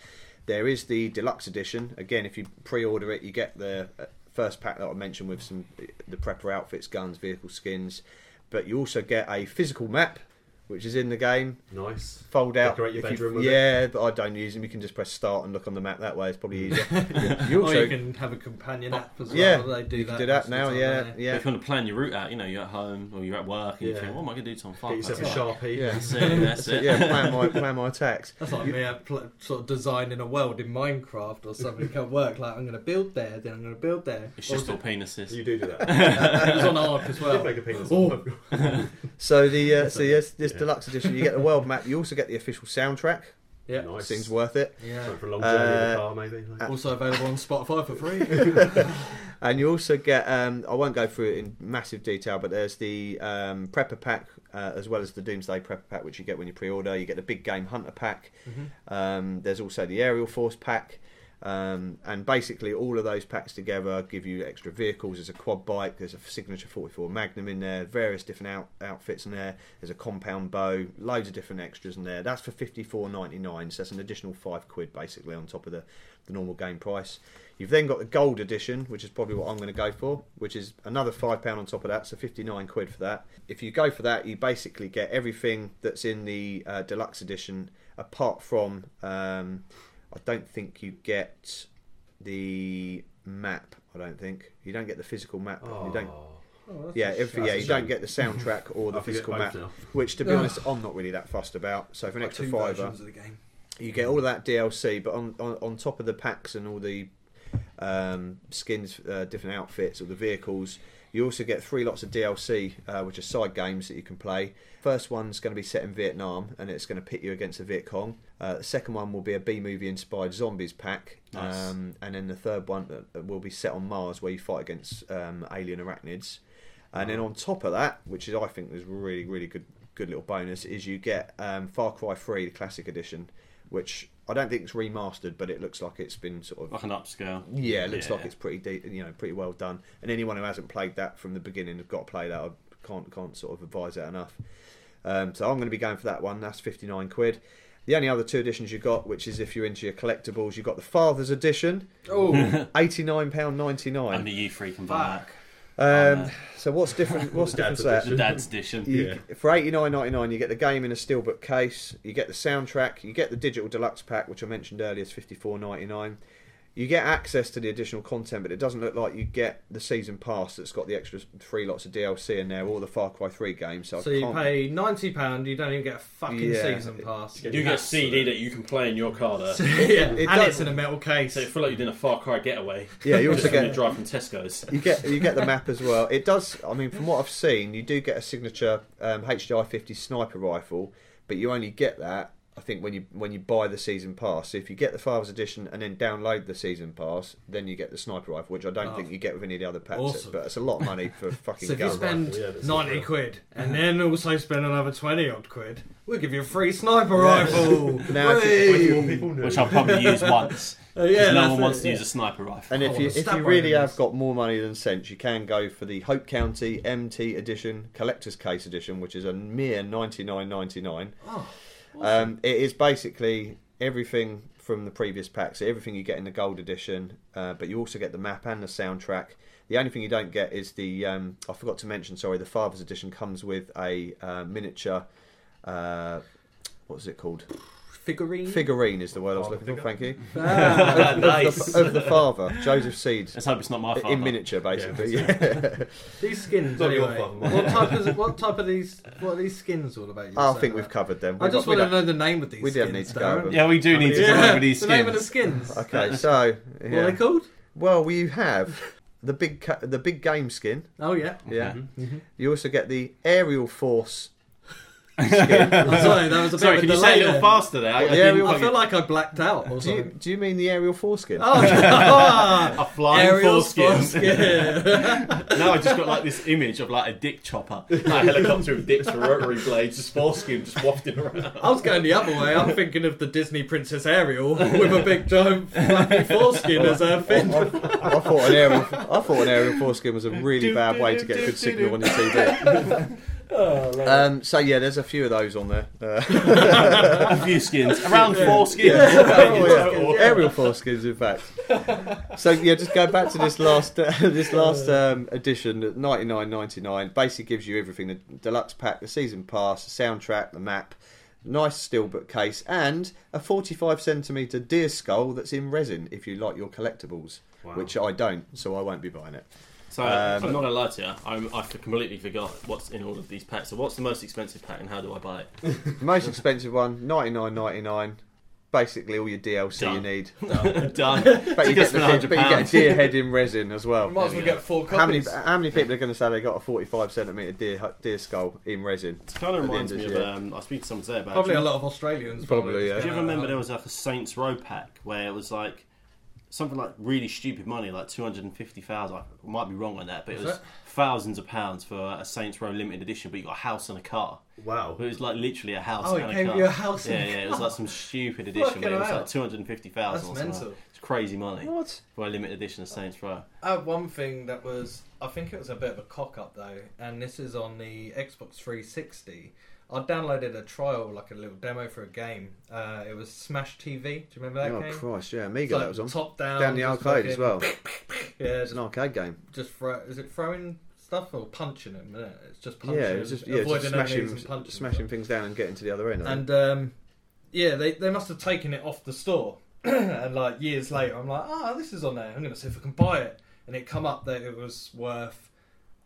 There is the deluxe edition. Again, if you pre-order it, you get the uh, first pack that I mentioned with some the prepper outfits, guns, vehicle skins. But you also get a physical map which is in the game. Nice. Fold out. Decorate your if you- bedroom with it. yeah, but I don't use them. You can just press start and look on the map that way. It's probably easier. you or you can have a companion app as well. yeah, they do you that. can do that most of the now. time, Yeah, don't they? yeah. If you want to plan your route out, you know, you're at home or you're at work and you Yeah. think, what am I going to do till I'm Get five yourself a past work?" sharpie. Yeah. That's it. That's So, it. yeah, plan my plan my attacks. That's like me uh, pl- sort of designing a world in Minecraft or something at work. Like I'm going to build there, then I'm going to build there. It's Or just all penises. You do do that. it, it was on ARK as well. did make a penis. Oh. So the uh, so yes, this Yeah. deluxe edition, you get the world map. You also get the official soundtrack. Yeah, Nice. Seems worth it. yeah. Something for a long journey in Uh, the car, maybe. Like. Also available on Spotify for free. And you also get, um, I won't go through it in massive detail, but there's the um, Prepper Pack uh, as well as the Doomsday Prepper Pack, which you get when you pre order. You get the Big Game Hunter Pack. Mhm. Um, there's also the Aerial Force Pack. Um, and basically, all of those packs together give you extra vehicles. There's a quad bike, there's a signature 44 Magnum in there, various different out- outfits in there. There's a compound bow, loads of different extras in there. That's for 54.99, so that's an additional five quid basically on top of the, the normal game price. You've then got the gold edition, which is probably what I'm going to go for, which is another five pound on top of that, so 59 quid for that. If you go for that, you basically get everything that's in the uh, deluxe edition, apart from um, I don't think you get the map. I don't think you don't get the physical map. You don't. Oh, Yeah, a every, shame. yeah, a you don't get the soundtrack or the physical map. now. Which, to be Ugh. honest, I'm not really that fussed about. So for an Got extra two fiver, of the game. you get all of that DLC, but on, on, on top of the packs and all the um, skins, uh, different outfits, or the vehicles, you also get three lots of DLC, uh, which are side games that you can play. First one's going to be set in Vietnam, and it's going to pit you against the Viet Cong. Uh, the second one will be a B movie inspired zombies pack, Nice. um, and then the third one uh, will be set on Mars, where you fight against um, alien arachnids. And then on top of that, which is I think is really really good good little bonus, is you get um, Far Cry 3, the classic edition, which I don't think it's remastered, but it looks like it's been sort of Like an upscale. yeah, it looks Yeah. like it's pretty de- you know pretty well done. And anyone who hasn't played that from the beginning has got to play that. I can't can't sort of advise that enough. Um, so I'm going to be going for that one. That's 59 quid. The only other two editions you've got, which is if you're into your collectibles, you've got the Father's edition, Oh, 89 pound 99. the you three can buy fuck. Um, Oh, so what's different? What's different Dad's to that? that. The dad's edition. You, For eighty nine ninety nine, you get the game in a steelbook case. You get the soundtrack. You get the digital deluxe pack, which I mentioned earlier is fifty four ninety nine. You get access to the additional content, but it doesn't look like you get the season pass that's got the extra three lots of DLC in there, or the Far Cry three games. So, So you pay ninety pound, you don't even get a fucking Yeah. season pass. You You get a CD that you can play in your car there. yeah, It and does- it's in a metal case. So you feel like you're doing a Far Cry getaway. Yeah, you Just also when you get drive from Tesco's. you get you get the map as well. It does. I mean, from what I've seen, you do get a signature um, HDI fifty sniper rifle, but you only get that. I think when you when you buy the season pass. So if you get the Father's Edition and then download the season pass, then you get the sniper rifle, which I don't Oh. think you get with any of the other packs. Awesome. But it's a lot of money for fucking so if you spend rifle, yeah, ninety quid and then also spend another twenty odd quid, we'll give you a free sniper rifle. Now, if you- Whey! Twenty more people know. Which I'll probably use once. Uh, yeah, no that's one it, wants to yeah. use a sniper rifle. And if you if you really have got more money than sense, you can go for the Hope County MT Edition Collector's Case Edition, which is a mere ninety nine ninety nine. Oh, Um, it is basically everything from the previous pack, so everything you get in the gold edition, uh, but you also get the map and the soundtrack. The only thing you don't get is the um, I forgot to mention. Sorry, the Father's edition comes with a uh, miniature. Uh, what's it called? Figurine. Figurine is the word I was Father looking for. Thank you. Ah, Of, nice. the, of the father, Joseph Seed, Let's hope it's not my father. in miniature, basically. Yeah. Yeah. these skins Not your anyway. fault, mate. What type of what type of these? What are these skins all about? You I think that? we've covered them. I We've just got- want to know the name of these. we don't need to go over Yeah, we do need to go over these the name of the skins. skins. Okay, so What are they called? well, we have the big ca- the big game skin. Oh yeah. Yeah. Mhm. You also get the aerial force. I'm sorry, that was a bit Sorry, of can a you say delay a little there. faster there? I, I Yeah, didn't I quite feel get- like I blacked out or Do you, something. do you mean the aerial foreskin? Oh, a flying Aerial foreskin. foreskin. now I just got like this image of like a dick chopper. Like a helicopter with dicks for rotary blades, just foreskin just wafting around. I was going the other way. I'm thinking of the Disney Princess Ariel with a big giant fluffy foreskin as her fin. I thought an aerial I thought an aerial foreskin was a really bad way to get good signal on your TV. Um, so yeah, there's a few of those on there. Uh, a few skins, around four skins. oh, yeah. Aerial foreskins, in fact. So yeah, just go back to this last uh, this last um, edition, ninety nine ninety nine. Basically, gives you everything: the deluxe pack, the season pass, the soundtrack, the map, nice steelbook case, and a forty five centimeter deer skull that's in resin. If you like your collectibles, Wow. which I don't, so I won't be buying it. So Um, I'm not gonna lie to you, I'm, I completely forgot what's in all of these packs. So what's the most expensive pack, and how do I buy it? The most expensive one, ninety nine ninety nine. Basically, all your DLC you need. Done. But you, get the, but you get a deer head in resin as well. Might as well we get four How many how many people are going to say they got a 45 centimeter deer deer skull in resin? It kind of reminds end me of of. Um, I was speaking to someone today about. Probably a lot of Australians. Probably, yeah. Do you ever remember there was like a Saints Row pack where it was like something like really stupid money, like two hundred and fifty thousand? I might be wrong on that, but it Was was that? thousands of pounds for a Saints Row limited edition. But you got a house and a car. Wow. But it was like literally a house Oh, and it a came car. you a house yeah, and a yeah, it was like some stupid edition. But it was like two hundred and fifty That's thousand. or something. mental. It's crazy money What? for a limited edition of Saints Row. I had one thing that was, I think it was a bit of a cock up though, and this is on the Xbox 360. I downloaded a trial, like a little demo for a game. Uh, it was Smash TV. Do you remember that Oh game? Christ, yeah, It's Amiga like that was on. Top down. Down the arcade as well. Yeah, It's an arcade game. just throw. Is it throwing stuff or punching them? Isn't it? It's just punching. Yeah, it was just yeah, avoiding just smashing and punching smashing things down and getting to the other end. And um, yeah, they they must have taken it off the store. and like years later, I'm like, oh, this is on there. I'm gonna see if I can buy it. And it come up that it was worth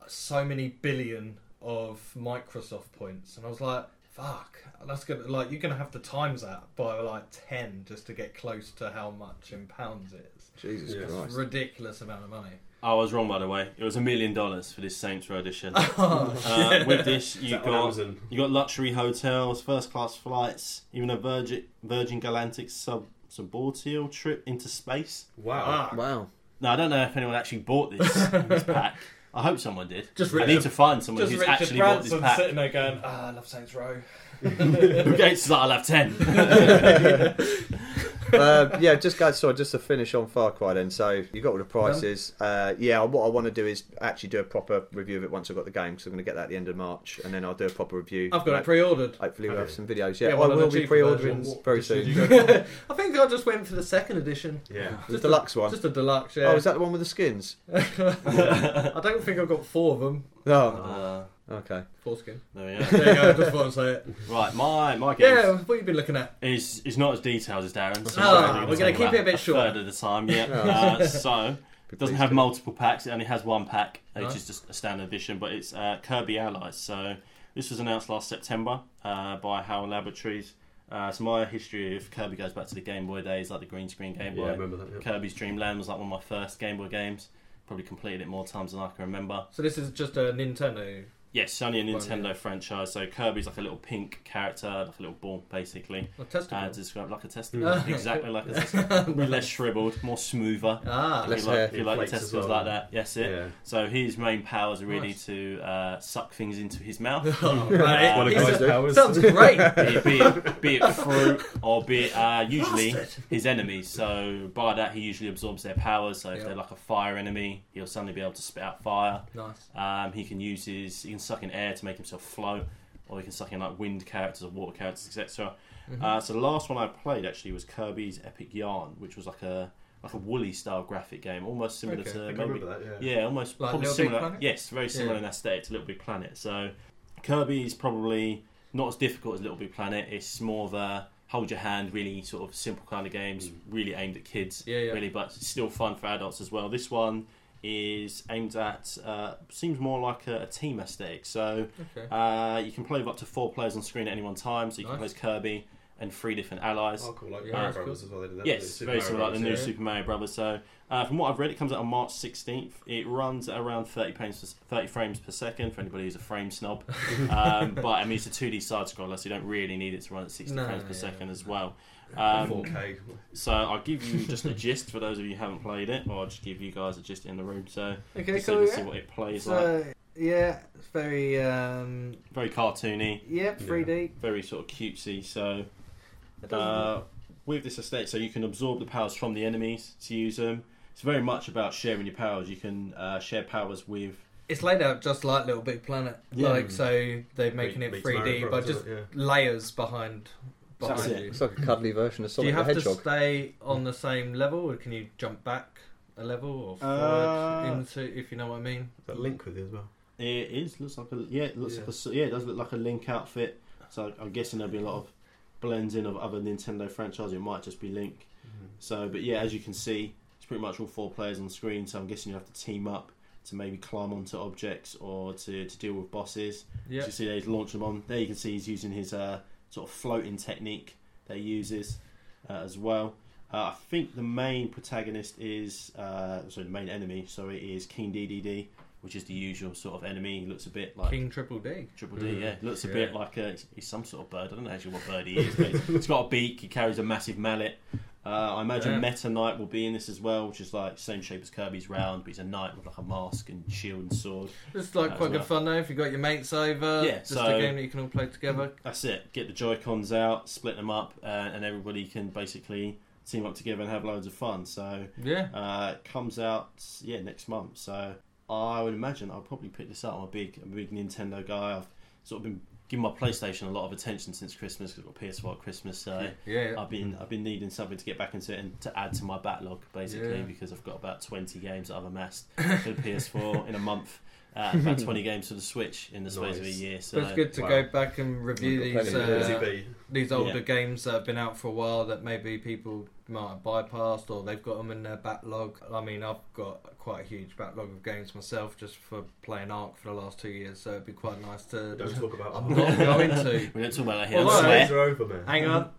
so many billion of Microsoft points, and I was like, fuck, that's gonna like you're gonna have to times that by like ten just to get close to how much in pounds it is. Jesus Yeah. Christ. Ridiculous amount of money. I was wrong, by the way. It was a million dollars for this Saints Row edition. Oh, Uh, with this, you got you got luxury hotels, first class flights, even a Virgin Virgin Galactic sub suborbital trip into space. Wow. Ah. Wow. Now I don't know if anyone actually bought this, this pack. I hope someone did. Just I need to find someone who's Richard actually bought this Branson pack. sitting there going, ah, I love Saints Row. Who gets that? I'll have ten. uh, yeah, just go. Sorry, just to finish on Far Cry. Then, so you got all the prices. Uh, yeah, what I want to do is actually do a proper review of it once I've got the game. So I'm going to get that at the end of March, and then I'll do a proper review. I've got Like, it pre-ordered. Hopefully, we'll have some videos. Yeah, Yeah, I one will be pre-ordering versions. very soon. I think I just went for the second edition. yeah. The deluxe one. Just a deluxe, yeah. Oh, is that the one with the skins? I don't think I've got four of them. Oh, Uh, okay. Four skin. there we go. There you go, just thought I'd say it. Right, my my game Yeah, what have you been looking at? is is not as detailed as Darren's. so only we're gonna talk keep about it a bit short. third at a time. Yeah. Oh. Uh, so It doesn't have multiple packs. It only has one pack, which Right. is just a standard edition. But it's uh, Kirby Allies. So this was announced last September uh, by HAL Laboratories. Uh, so my history of Kirby goes back to the Game Boy days, like the green screen Game Boy. Yeah, I Boy. remember that. Yeah. Kirby's Dream Land was like one of my first Game Boy games. Probably completed it more times than I can remember. So this is just a Nintendo. Yes, only a Well, Nintendo yeah. franchise. So Kirby's like a little pink character, like a little ball, basically. A testicle. Uh, to describe like a testicle, exactly like a testicle. less shriveled, more smoother. ah, If Less you like, hair. if you like the testicles well. like that, yes, it. Yeah. So his main powers are really Nice. to uh, suck things into his mouth. Oh, right. Uh, One of Guy's powers. Sounds great. be, it, be, it, be it fruit or be it uh, usually Bastard. his enemies. So by that he usually absorbs their powers. So if Yep. they're like a fire enemy, he'll suddenly be able to spit out fire. Nice. Um, he can use his he can suck in air to make himself float, or he can suck in like wind characters or water characters, etc. Mhm. Uh, so the last one I played actually was Kirby's Epic Yarn, which was like a like a woolly style graphic game, almost similar Okay. to maybe that. Yeah. yeah, almost Like probably similar. Yes, very similar Yeah. in aesthetic to Little Big Planet. So Kirby's probably not as difficult as Little Big Planet. It's more of a hold your hand, really sort of simple kind of games, Mm. really aimed at kids. Yeah, yeah. Really, but it's still fun for adults as well. This one is aimed at uh, seems more like a, a team aesthetic. So Okay. uh, you can play with up to four players on screen at any one time. So you can play as Kirby and three different allies. Oh, cool. Like Yeah, Mario that's Brothers cool. as well. They did that. Yes, very Mario similar like the new Brothers, Super Mario Brothers. So, uh, from what I've read, it comes out on March 16th. It runs at around 30 frames, 30 frames per second for anybody who's a frame snob. um, but I mean, it's a 2D side scroller, so you don't really need it to run at 60 No, frames per yeah. second as well. Yeah. Um, 4K. so, I'll give you just a gist for those of you who haven't played it, or I'll just give you guys a gist in the room. So, Okay, just so you can see Yeah. what it plays like. So yeah, it's very um, Very cartoony, yep, 3D. very sort of cutesy. So, Uh, with this estate, so you can absorb the powers from the enemies to use them. It's very much about sharing your powers. You can uh, share powers with it's laid out just like Little Big Planet. Yeah. Like so, they're making Meet- it 3D, but Bros, just yeah. layers behind That's it. It's like a cuddly version of Do you the have to Hedgehog. stay on the same level, or can you jump back a level or forward Uh, into, if you know what I mean? Is that link with you as well? It is looks like a yeah, it looks Yeah. like a s- yeah, it does look like a Link outfit. So I'm guessing there'll be a lot of blends in of other Nintendo franchises. It might just be Link. So, but yeah, as you can see, it's pretty much all four players on screen. So I'm guessing you have to team up to maybe climb onto objects or to, to deal with bosses. Yeah. As you see, there, he's launched them on. There you can see he's using his uh, sort of floating technique that he uses uh, as well. Uh, I think the main protagonist is uh, sorry, the main enemy. Sorry, is King Dedede, which is the usual sort of enemy. He looks a bit like King Triple D. Triple D, Mm. yeah. Looks a Yeah. bit like a, he's some sort of bird. I don't know actually what bird he is, but he's, he's got a beak. He carries a massive mallet. Uh, I imagine Yeah. Meta Knight will be in this as well, which is like same shape as Kirby's round, but he's a knight with like a mask and shield and sword. It's like As quite well. good fun though if you got your mates over. Yeah, just so- a game that you can all play together. That's it. Get the Joy Cons out, split them up, uh, and everybody can basically team up together and have loads of fun. So Yeah. uh, it comes out yeah next month. So I would imagine I'll probably pick this up. I'm a big, I'm a big Nintendo guy. I've sort of been giving my PlayStation a lot of attention since Christmas. 'cause I've got PS4 at Christmas, so Yeah. I've been I've been needing something to get back into it and to add to my backlog basically Yeah. because I've got about 20 games that I've amassed for the PS4 in a month. Uh, about 20 games for the Switch in the space of a year. So But it's good to Wow. go back and review these plenty of Busy uh, these older Yeah. games that have been out for a while that maybe people might have bypassed or they've got them in their backlog. I mean, I've got quite a huge backlog of games myself just for playing Ark for the last two years, so it'd be quite nice to. Don't talk about. I'm not going to. we don't talk about that here. Well, I no, swear. Days are over, man. Hang on.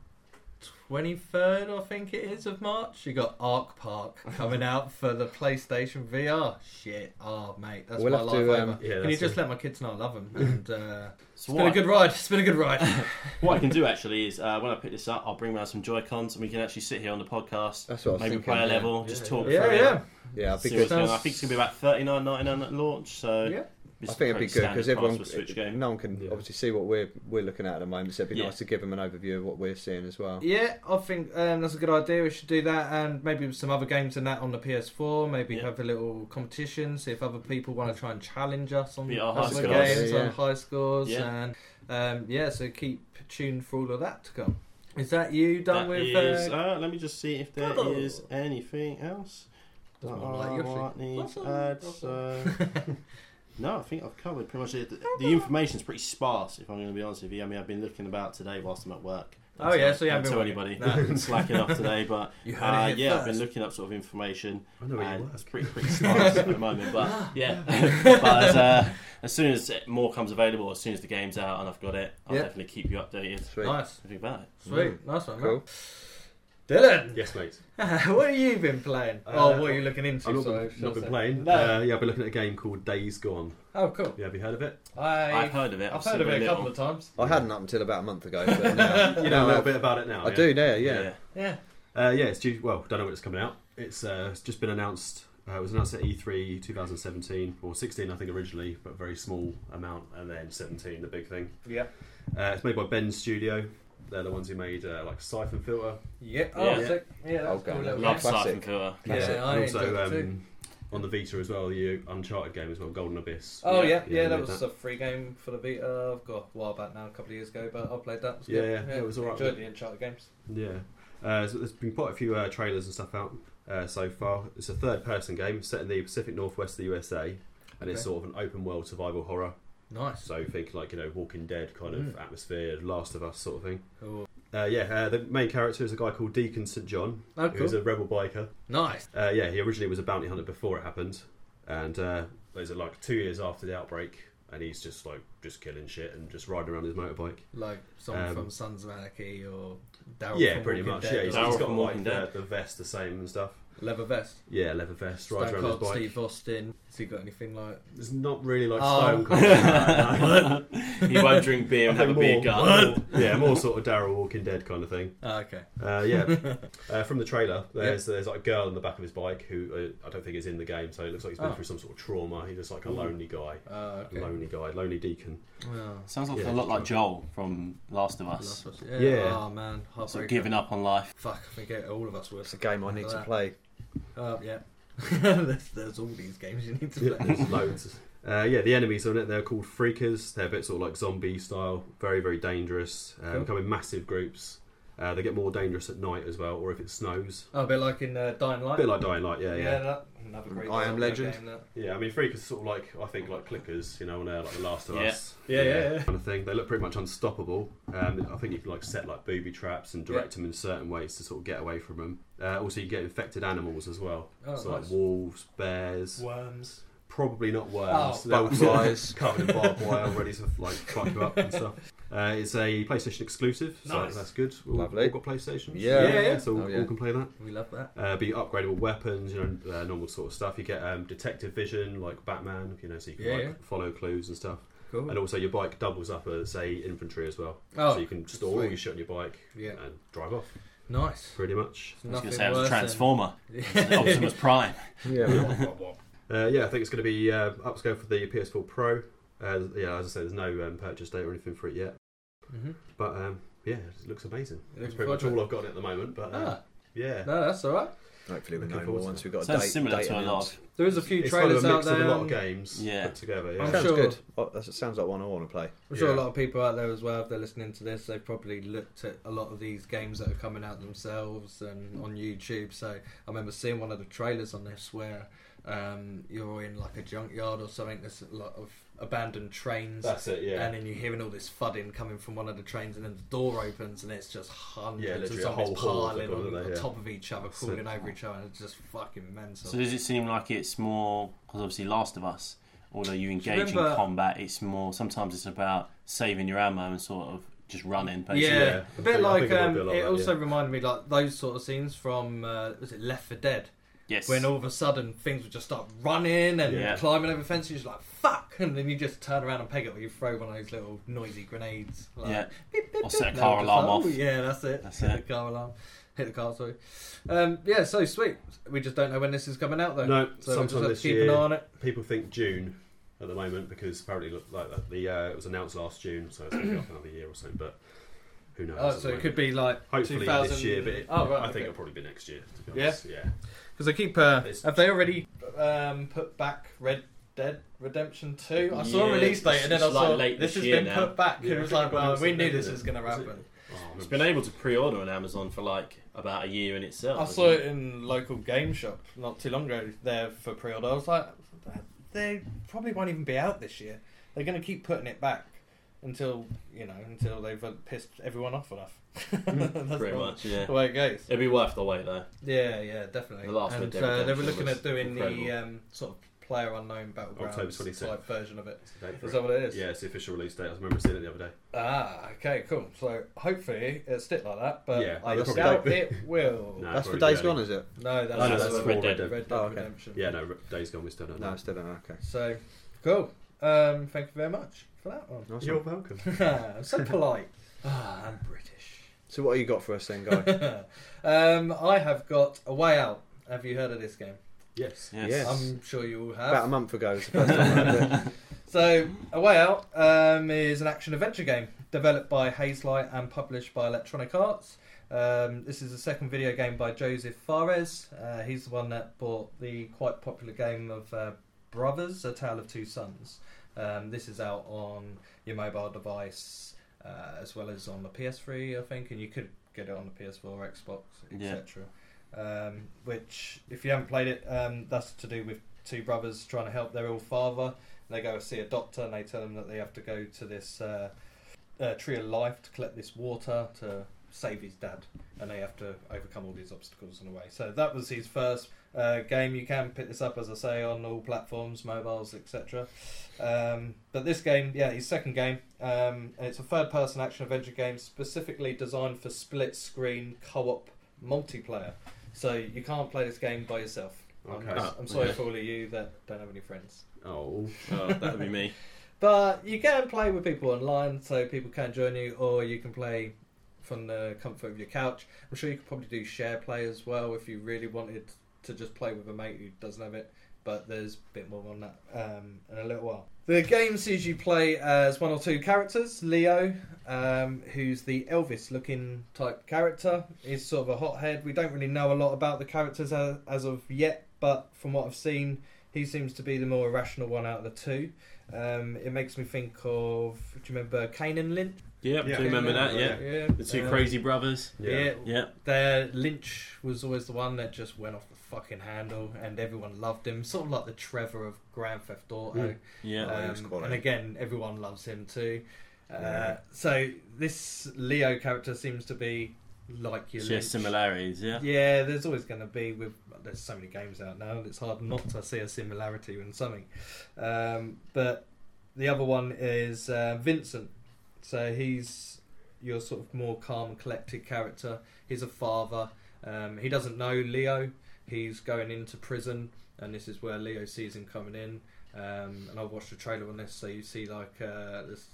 23rd, I think it is, of March. You got Ark Park coming out for the PlayStation VR. Shit. Oh, mate, that's We'll my have life to, over. um, Yeah, Can you that's just it. let my kids know I love them? And uh, it's So been a what, good ride. It's been a good ride. what I can do actually is uh, when I pick this up, I'll bring around some Joy Cons and we can actually sit here on the podcast, That's what I was maybe thinking. play a yeah. level, Yeah, just talk yeah, through yeah. Yeah, I See think what's it's, going on. I think it's gonna be about thirty nine ninety nine at launch. So Yeah. It's I think it'd be good because everyone, for game. no one can Yeah. obviously see what we're we're looking at at the moment. So it'd be Yeah. nice to give them an overview of what we're seeing as well. Yeah, I think um, that's a good idea. We should do that, and maybe some other games than that on the PS4. Maybe Yeah. have a little competition. See if other people want to try and challenge us on Beat our high other scores. games Yeah, yeah. on high scores, Yeah. and um, yeah. So keep tuned for all of that to come. Is that you done That with? is- uh, uh, let me just see if there Oh. is anything else. Doesn't that look like Yoshi. might need to Awesome, add, awesome. so- no, I think I've covered pretty much it. The, the information's pretty sparse, if I'm going to be honest with you. I mean, I've been looking about today whilst I'm at work. Oh, yeah, so you Don't haven't tell been anybody. No. slacking off today, but You uh, it here yeah, I've been looking up sort of information. I know where you and work. it's pretty pretty sparse at the moment, but yeah. but as, uh, as soon as more comes available, as soon as the game's out and I've got it, I'll Yeah. definitely keep you updated. Sweet. Nice, Everything about it. sweet, nice one, Cool. man. Dylan, Yes, mate. what have you been playing? Uh, oh, what are you looking into? I've not sorry, been, not been playing. No. Uh, yeah, I've been looking at a game called Days Gone. Oh, cool. Yeah, have you heard of it? I, I've heard of it. I've I've heard of it a little. couple of times. I hadn't up until about a month ago. But now, You know a little bit about it now. I yeah? do now. Yeah. Yeah. Uh, yeah, it's due. Well, don't know when it's coming out. It's, uh, it's just been announced. Uh, it was announced at E3 2017 or 16, I think originally, but very small amount, and then 17, the big thing. Yeah. Uh, it's made by Bend Studio. They're the ones who made uh, like Siphon Filter. Yeah. Oh, Yeah. sick. Yeah, that's Okay. cool. little Love game. Classic. Siphon Filter. Classic. Yeah, I and enjoyed also it too. um, on the Vita as well, the Uncharted game as well, Golden Abyss. Oh yeah, Yeah, yeah, yeah, that made was that. a free game for the Vita. I've got a while back now, a couple of years ago, but I played that. It was Yeah, good. yeah, it was alright. Enjoyed the Uncharted games. Yeah. Uh, so there's been quite a few uh, trailers and stuff out uh, so far. It's a third person game set in the Pacific Northwest of the USA, and it's Okay. sort of an open world survival horror. Nice. So think like, you know, Walking Dead kind of Mm. atmosphere, Last of Us sort of thing. Cool. Uh, yeah, uh, the main character is a guy called Deacon St. John, Oh, who's a rebel biker. Nice. Uh, yeah, he originally was a bounty hunter before it happened, and uh, was like two years after the outbreak, and he's just like just killing shit and just riding around his motorbike. Like someone Um, from Sons of Anarchy or Daryl yeah, from pretty Walking much. Dead Yeah, he's, he's got from like the, the vest the same and stuff. Leather vest. Yeah, leather vest, rides Stone around his Cold bike. Steve Austin. Has he got anything like? It's not really like Oh. Stone Cold. No, no. he won't drink beer and I have a think beer more- gun. yeah, more sort of Daryl Walking Dead kind of thing. Oh, okay. Uh, yeah, uh, from the trailer, there's there's like a girl in the back of his bike who uh, I don't think is in the game, so it looks like he's been Oh. through some sort of trauma. He's just like a lonely guy, Oh, okay. lonely guy, lonely deacon. Well, Sounds like Yeah. a lot like Joel from Last of Us. Last of Us. Yeah. Yeah. Oh man, Sort heartbreaker. of giving up on life. Fuck, I think all of us would. It's a game I need to play. Oh yeah. there's, there's all these games you need to play. there's loads. Uh, yeah, the enemies on it, they're called Freakers. They're a bit sort of like zombie style, very, very dangerous. Uh, Cool. Come in massive groups. Uh, they get more dangerous at night as well, or if it snows. Oh, a bit like in uh, Dying A Light. bit like Dying Light, yeah, yeah. that, another great I Am Legend. game. Yeah, I mean, Freakers are sort of like, I think, like clickers, you know, on uh, like The Last of Yeah. Us. Yeah, yeah, yeah. Kind of thing. They look pretty much unstoppable. Um, I think you can like set like booby traps and direct them in certain ways to sort of get away from them. Uh, also, you get infected animals as well. Oh, so nice. like wolves, bears, Worms. probably not Oh, worms. They're all butterflies. covered in barbed wire, ready to like fuck you up and stuff. Uh, it's a PlayStation exclusive, so Nice. that's good. All, Lovely. All got PlayStations. Yeah. Yeah, yeah. So all, Oh, yeah. all can play that. We love that. Uh, but you upgradable weapons, you know, uh, normal sort of stuff. You get um, detective vision, like Batman, you know, so you can Yeah, like yeah. follow clues and stuff. Cool. And also, your bike doubles up as a infantry as well, Oh, so you can store all sweet. your shit on your bike Yeah. and drive off. Nice. Pretty much. I was going to say it was a Transformer. than- Optimus Prime. Yeah. Uh, yeah, I think it's going to be uh, upscale for the PS4 Pro. Uh, yeah, as I said, there's no um, purchase date or anything for it yet. Mhm. But um, yeah, it looks amazing. Looking That's pretty much all I've got at the moment. But uh, Ah, yeah, no, that's all right. Hopefully we Looking know forward more to once we've got a Sounds date. similar date to a lot announced. of. There is a few it's kind of trailers a out mix there. of a lot of and games Yeah. put together. Yeah. I'm Sounds sure- good. Oh, that sounds like one I want to play. I'm sure Yeah. a lot of people out there as well, if they're listening to this, they've probably looked at a lot of these games that are coming out themselves and on YouTube. So I remember seeing one of the trailers on this where um, you're in like a junkyard or something. There's a lot of abandoned trains. That's it. Yeah. And then you're hearing all this thudding coming from one of the trains, and then the door opens, and it's just hundreds Yeah, of literally a zombies whole piling they've on, on Yeah. top of each other, That's falling it. over each other, and it's just fucking mental. So does it seem like it's more because obviously Last of Us, although you engage remember- in combat, it's more sometimes it's about saving your ammo and sort of just running. Basically. Yeah, Yeah. a I bit like think it might um, be it that, also yeah. reminded me like those sort of scenes from uh, was it Left 4 Dead Yes. when all of a sudden things would just start running and Yeah. climbing over fences. You're like fuck, and then you just turn around and peg it, or you throw one of those little noisy grenades. Like, Yeah. beep, beep, Or set a beep. car No, alarm like, off. "Oh, Yeah, that's it. That's hit it. the car alarm. Hit the car. Sorry. Um, yeah, so sweet. We just don't know when this is coming out though. no, so we just sometime have this keep year. an eye on it. People think June at the moment because apparently look like that. The uh, it was announced last June, so it's going to be up another year or so. But who knows? Oh, at so it moment. could be like hopefully 2000... this year, but it, oh right, I okay. think it'll probably be next year. To be Yeah? honest. yeah. Because I keep. Uh, have they already um, put back Red Dead Redemption Two? I saw a Yeah, release date and then I it's saw like late this this has year been now. put back. Yeah, it I was think like, it well, was we knew September, this was going to was it? happen. Oh, I It's been able to pre-order on Amazon for like about a year in itself. I hasn't saw it in local game shop not too long ago there for pre-order. I was like, they probably won't even be out this year. They're going to keep putting it back until you know until they've uh, pissed everyone off enough. That's Pretty much, yeah. the way it goes. It'd be worth the wait though. Yeah, yeah, definitely. The last and Red Dead uh, they were looking at doing the um, sort of player unknown battlegrounds October 26th. type version of. It's the date for Is it. that what it is? Yeah, it's the official release date. I remember seeing it the other day. Ah, okay, cool. So hopefully it'll stick like that, but Yeah, I doubt don't. it will. No. That's for probably Days early. Gone, is it? No, that's, Oh, no, just that's for for Red Red Dead, Dead. Red Dead Oh, okay. Redemption. Yeah, no, Days Gone. We still don't know. No, I still don't know. Okay. So, cool. Um, thank you very much for that one. Nice You're one. welcome. I'm so polite. Ah, I'm British. So what have you got for us then, guy? um, I have got a way out. Have you heard of this game? Yes. Yes. Yes. I'm sure you all have. About a month ago was the first time I heard it. So, A Way Out um, is an action adventure game developed by Hazelight and published by Electronic Arts. Um, this is the second video game by Josef Fares. Uh, he's the one that bought the quite popular game of uh, Brothers: A Tale of Two Sons. Um, this is out on your mobile device uh, as well as on the PS3, I think, and you could get it on the PS4, Xbox, Yeah. etc. Um, which, if you haven't played it, um, that's to do with two brothers trying to help their ill father. They go see a doctor and they tell them that they have to go to this uh, uh, tree of life to collect this water to save his dad, and they have to overcome all these obstacles on the way. So that was his first uh, game. You can pick this up, as I say, on all platforms, mobiles, etc. Um, but this game, yeah, his second game, um, and it's a third-person action adventure game specifically designed for split-screen co-op multiplayer. So you can't play this game by yourself. I'm- Okay. I'm, sorry Okay. for all of you that don't have any friends. Oh. Oh, that would be me. But you can play with people online, so people can join you, or you can play from the comfort of your couch. I'm sure you could probably do share play as well if you really wanted to just play with a mate who doesn't have it. But there's a bit more on that um, in a little while. The game sees you play as one or two characters. Leo, um, who's the Elvis-looking type character, is sort of a hothead. We don't really know a lot about the characters as, as of yet, but from what I've seen, He seems to be the more irrational one out of the two. Um, it makes me think of. Do you remember Kane and Lynch? Yeah, Yeah. do you remember that? Yeah, yeah. the two Um, crazy brothers. Yeah, Yeah, Their Lynch was always the one that just went off the fucking handle, and everyone loved him. Sort of like the Trevor of Grand Theft Auto. Mm. yeah. Oh, he was Um, quality. and again, everyone loves him too. Uh, Yeah. So this Leo character seems to be like your Share Lynch. similarities. Yeah. Yeah, there's always going to be with. There's so many games out now. It's hard not to see a similarity in something. Um, but the other one is uh, Vincent. So he's your sort of more calm, and collected character. He's a father. Um, he doesn't know Leo. He's going into prison, and this is where Leo sees him coming in. Um, and I've watched the trailer on this, so you see like uh, this,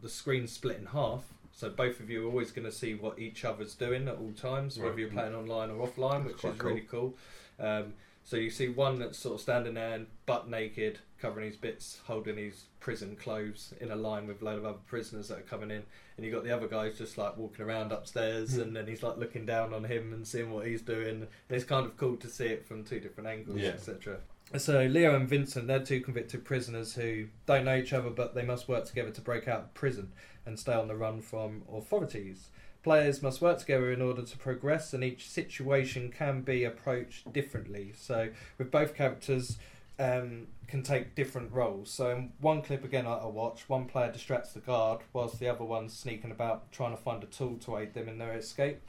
the screen split in half. So both of you are always going to see what each other's doing at all times, Right. whether you're playing online or offline, which quite is really cool. Um, so you see one that's sort of standing there butt naked, covering his bits, holding his prison clothes in a line with a load of other prisoners that are coming in, and you got the other guys just like walking around upstairs, hmm. and then he's like looking down on him and seeing what he's doing. And it's kind of cool to see it from two different angles, Yeah. etc. So Leo and Vincent, they're two convicted prisoners who don't know each other, but they must work together to break out of prison and stay on the run from authorities. Players must work together in order to progress, and each situation can be approached differently. So, with both characters, um, can take different roles. So, in one clip again I I watched, one player distracts the guard whilst the other one's sneaking about trying to find a tool to aid them in their escape.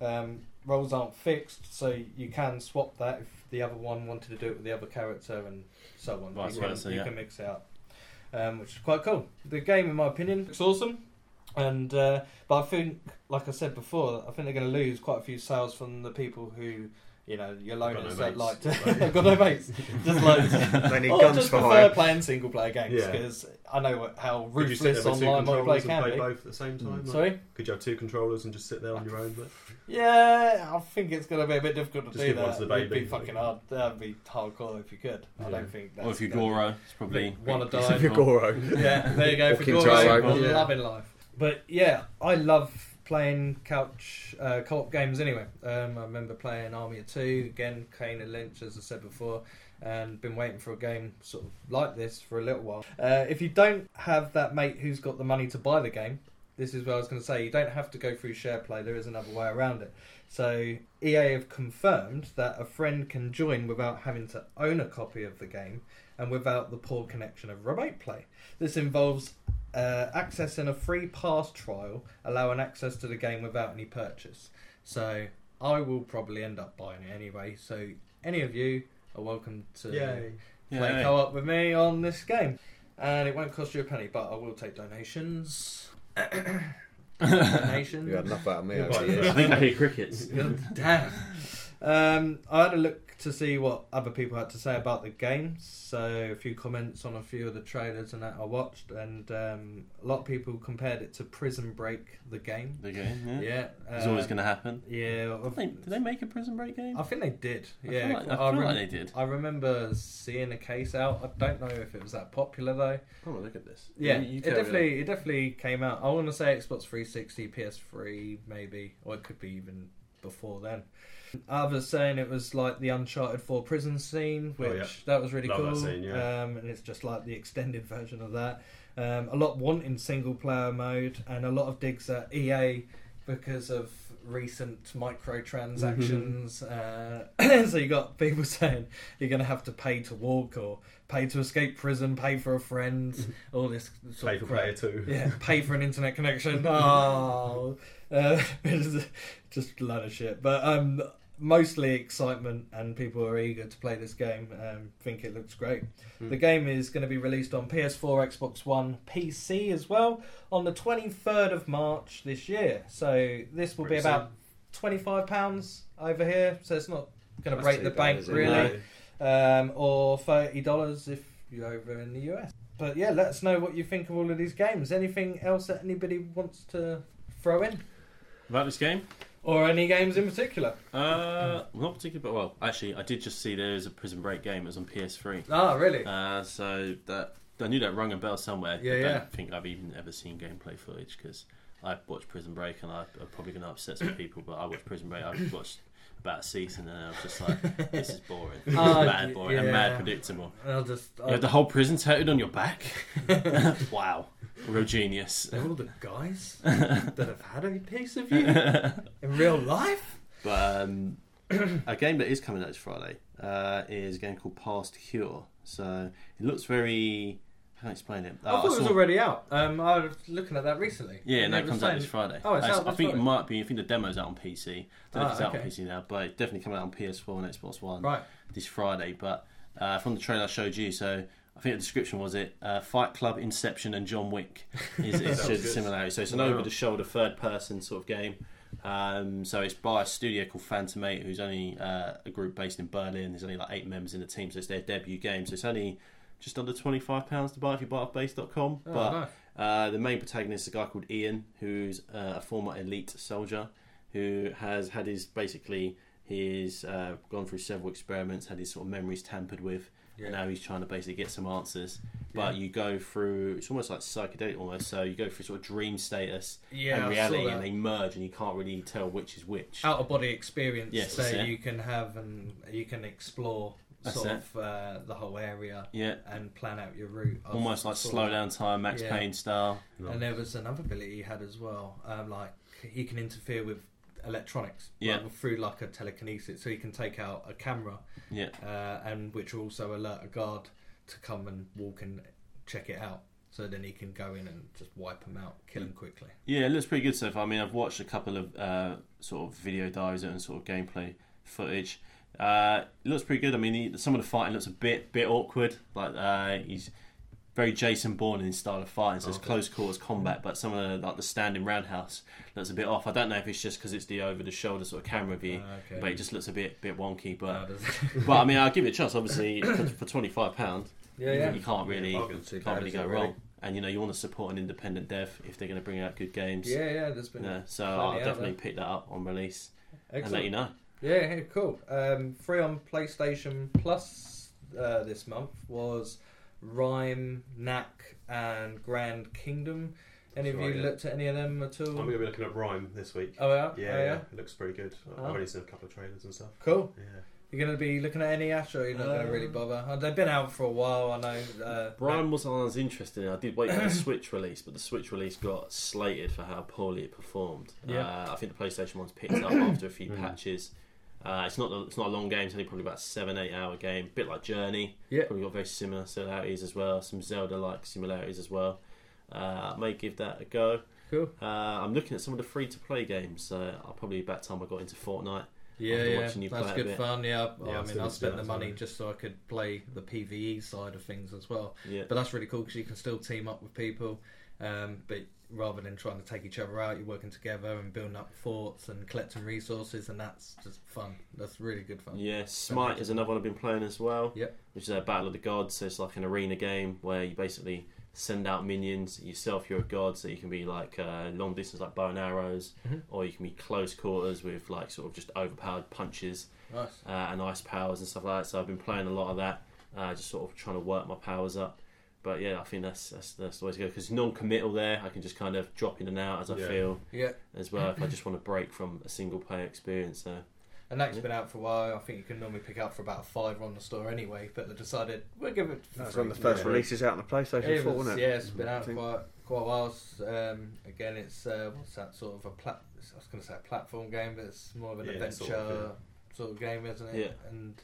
Um, roles aren't fixed, so you can swap that if the other one wanted to do it with the other character, and so on. Vice you can, versa, you yeah. can mix it up, um, which is quite cool. The game, in my opinion, looks awesome. And uh, but I think, like I said before, I think they're going to lose quite a few sales from the people who, you know, your Got no loners that mates. like to got no mates, just like They need or guns just for prefer hire. playing single player games Yeah. because I know what, how Could ruthless there with two online controllers multiplayer and can play be. both at the same time? Mm. Like, Sorry. Could you have two controllers and just sit there on your own? But Yeah, I think it's going to be a bit difficult to Just do give one that. to the It'd be baby. fucking hard. That'd be hardcore if you could. I Yeah. don't think that's or if you're gonna- Goro, it's probably one to pretty die. simple. Goro. Yeah, there you go. For Walking Goro, Taro, yeah. yeah. loving life. But yeah, I love playing couch uh, co-op games anyway. Um, I remember playing Army of Two again, Kane and Lynch, as I said before, and been waiting for a game sort of like this for a little while. Uh, if you don't have that mate who's got the money to buy the game, this is what I was going to say. You don't have to go through share play. There is another way around it. So EA have confirmed that a friend can join without having to own a copy of the game and without the poor connection of remote play. This involves uh, accessing a free pass trial, allowing access to the game without any purchase. So I will probably end up buying it anyway. So any of you are welcome to Yay. play Yeah. co-op with me on this game, and it won't cost you a penny. But I will take donations. donations. You had enough out of me You're over the years. I think I hear crickets. Damn. Um, I had a look to see what other people had to say about the game. So a few comments on a few of the trailers and that I watched, and um, a lot of people compared it to Prison Break, the game. The game, yeah. Yeah, It's uh, always going to happen. Yeah, Did they, did they make a Prison Break game? I think they did. I Yeah, like, I I, rem- like they did. I remember seeing a case out. I don't know if it was that popular though. Come Oh, look at this. Yeah, You- you it on. definitely it definitely came out. I want to say Xbox 360, PS3, maybe, or it could be even before then. Others saying it was like the Uncharted 4 prison scene, which Oh, yeah. that was really Love cool. scene, yeah. um, and it's just like the extended version of that. Um, a lot wanting single player mode, and a lot of digs at EA because of recent microtransactions. Mm-hmm. Uh, so you got people saying you're going to have to pay to walk or pay to escape prison, pay for a friend, all this sort Play of for crap. player two. Yeah, pay for an internet connection. Oh, uh, just a lot of shit. But um, mostly excitement, and people are eager to play this game. Um, think it looks great. Hmm. The game is going to be released on PS4, Xbox One, PC as well on the 23rd of March this year. So this will Pretty be about 25 pounds over here. So it's not going to break the bank is it? really um, or thirty dollars if you're over in the US. But yeah, let us know what you think of all of these games. Anything else that anybody wants to throw in, About this game? Or any games in particular? Uh, not particularly, but well, actually, I did just see there is a Prison Break game. It was on PS3. Ah, really? Uh, so that I knew that rung a bell somewhere. Yeah, I don't yeah. think I've even ever seen gameplay footage because I watched Prison Break, and I, I'm probably going to upset some people, but I watched Prison Break. I watched about a season, and I was just like, this is boring. This is mad boring and mad yeah. predictable. I'll just. You have the whole prison tattooed on your back. wow, real genius. They're all the guys that have had a piece of you in real life. But um, a game that is coming out this Friday uh, is a game called Past Cure. So it looks very. How can I explain it? I thought it was already out. Um, I was looking at that recently. Yeah, And no, it it was comes out this Friday. Oh, it's I, out I think Friday. it might be. I think the demo's out on PC. I don't know Ah, if it's out on. PC now, but it's definitely coming out on PS4 and Xbox One Right. this Friday. But uh, from the trailer I showed you, so I think the description was it uh, Fight Club, Inception, and John Wick is, is Sounds just good. similarity. So it's an Wow. over-the-shoulder third-person sort of game. Um, so it's by a studio called Phantom 8, who's only uh, a group based in Berlin. There's only like eight members in the team, so it's their debut game. So it's only just under £25 to buy if you buy off base.com. Oh, but nice. uh, the main protagonist is a guy called Ian, who's uh, a former elite soldier who has had his basically he's uh, gone through several experiments, had his sort of memories tampered with, Yeah. and now he's trying to basically get some answers. But you go through it's almost like psychedelic almost. So you go through sort of dream status Yeah, and reality, and they merge, and you can't really tell which is which. out of body experience Yes, so you can have and you can explore That's sort it. of uh, the whole area Yeah, and plan out your route. almost like slow down time, Max Yeah. Payne style. And there was another ability he had as well, um, like he can interfere with electronics, Yeah. like, through like a telekinesis, so he can take out a camera, Yeah, uh, and which will also alert a guard to come and walk and check it out. So then he can go in and just wipe them out, kill them quickly. Yeah, it looks pretty good so far. I mean, I've watched a couple of uh, sort of video dives and sort of gameplay footage. Uh, it looks pretty good. I mean, he, some of the fighting looks a bit bit awkward. Like uh, he's very Jason Bourne in his style of fighting, so it's Okay. close quarters combat. But some of the like the standing roundhouse looks a bit off. I don't know if it's just because it's the over the shoulder sort of camera view, Uh, okay. but it just looks a bit bit wonky. But No, but I mean, I'll give it a chance. Obviously, for, for twenty five pound, yeah, yeah. you can't really Yeah, can't really go it, wrong. And you know, you want to support an independent dev if they're going to bring out good games. Yeah, yeah. There's been Yeah, so I'll definitely pick that up on release and let you know. Yeah, yeah, cool. Um, free on PlayStation Plus uh, this month was RiME, Knack, and Grand Kingdom. Any That's of you yeah. looked at any of them at all? I'm going to be looking at RiME this week. oh, yeah? Yeah, Oh, yeah, it looks pretty good. I've Oh. already seen a couple of trailers and stuff. Cool. Yeah. You're going to be looking at any Ash, or you're not going to really Um, bother? Uh, they've been out for a while, I know. Uh, Brian wasn't as interested in. I did wait for the Switch release, but the Switch release got slated for how poorly it performed. Yeah. Uh, I think the PlayStation one's picked up after a few Mm. patches. Uh, it's not a, it's not a long game. It's only probably about a seven eight hour game. bit like Journey. Yeah. Probably got very similar similarities as well. Some Zelda like similarities as well. Uh, I may give that a go. Cool. Uh, I'm looking at some of the free to play games. So I'll probably about time I got into Fortnite. Yeah, After yeah, watching you that's play a good bit. fun. Yeah, Yeah, I I mean, I need to spent the money somewhere. just so I could play the PVE side of things as well. Yeah. But that's really cool because you can still team up with people, um, but rather than trying to take each other out, you're working together and building up forts and collecting resources, and that's just fun. That's really good fun. Yeah, Smite is another one I've been playing as well. Yep. Which is a Battle of the Gods. So it's like an arena game where you basically send out minions. Yourself, you're a god, so you can be like uh, long distance, like bow and arrows, Mhm. or you can be close quarters with like sort of just overpowered punches Nice. uh, and ice powers and stuff like that. So I've been playing a lot of that, uh, just sort of trying to work my powers up. But yeah, I think that's that's, that's the way to go because non-committal there. I can just kind of drop in and out as I Yeah. feel Yeah, as well. if I just want to break from a single player experience, so and that's Yeah. been out for a while. I think you can normally pick up for about a five on the store anyway, but they decided we'll give it. That's free. when the first Yeah. release is out on the PlayStation It 4, was- wasn't it? yeah, it's been out quite quite a while. Um, again, it's uh, what's that sort of a plat? I was going to say a platform game, but it's more of an Yeah, adventure sort of, sort of game, isn't it? Yeah. And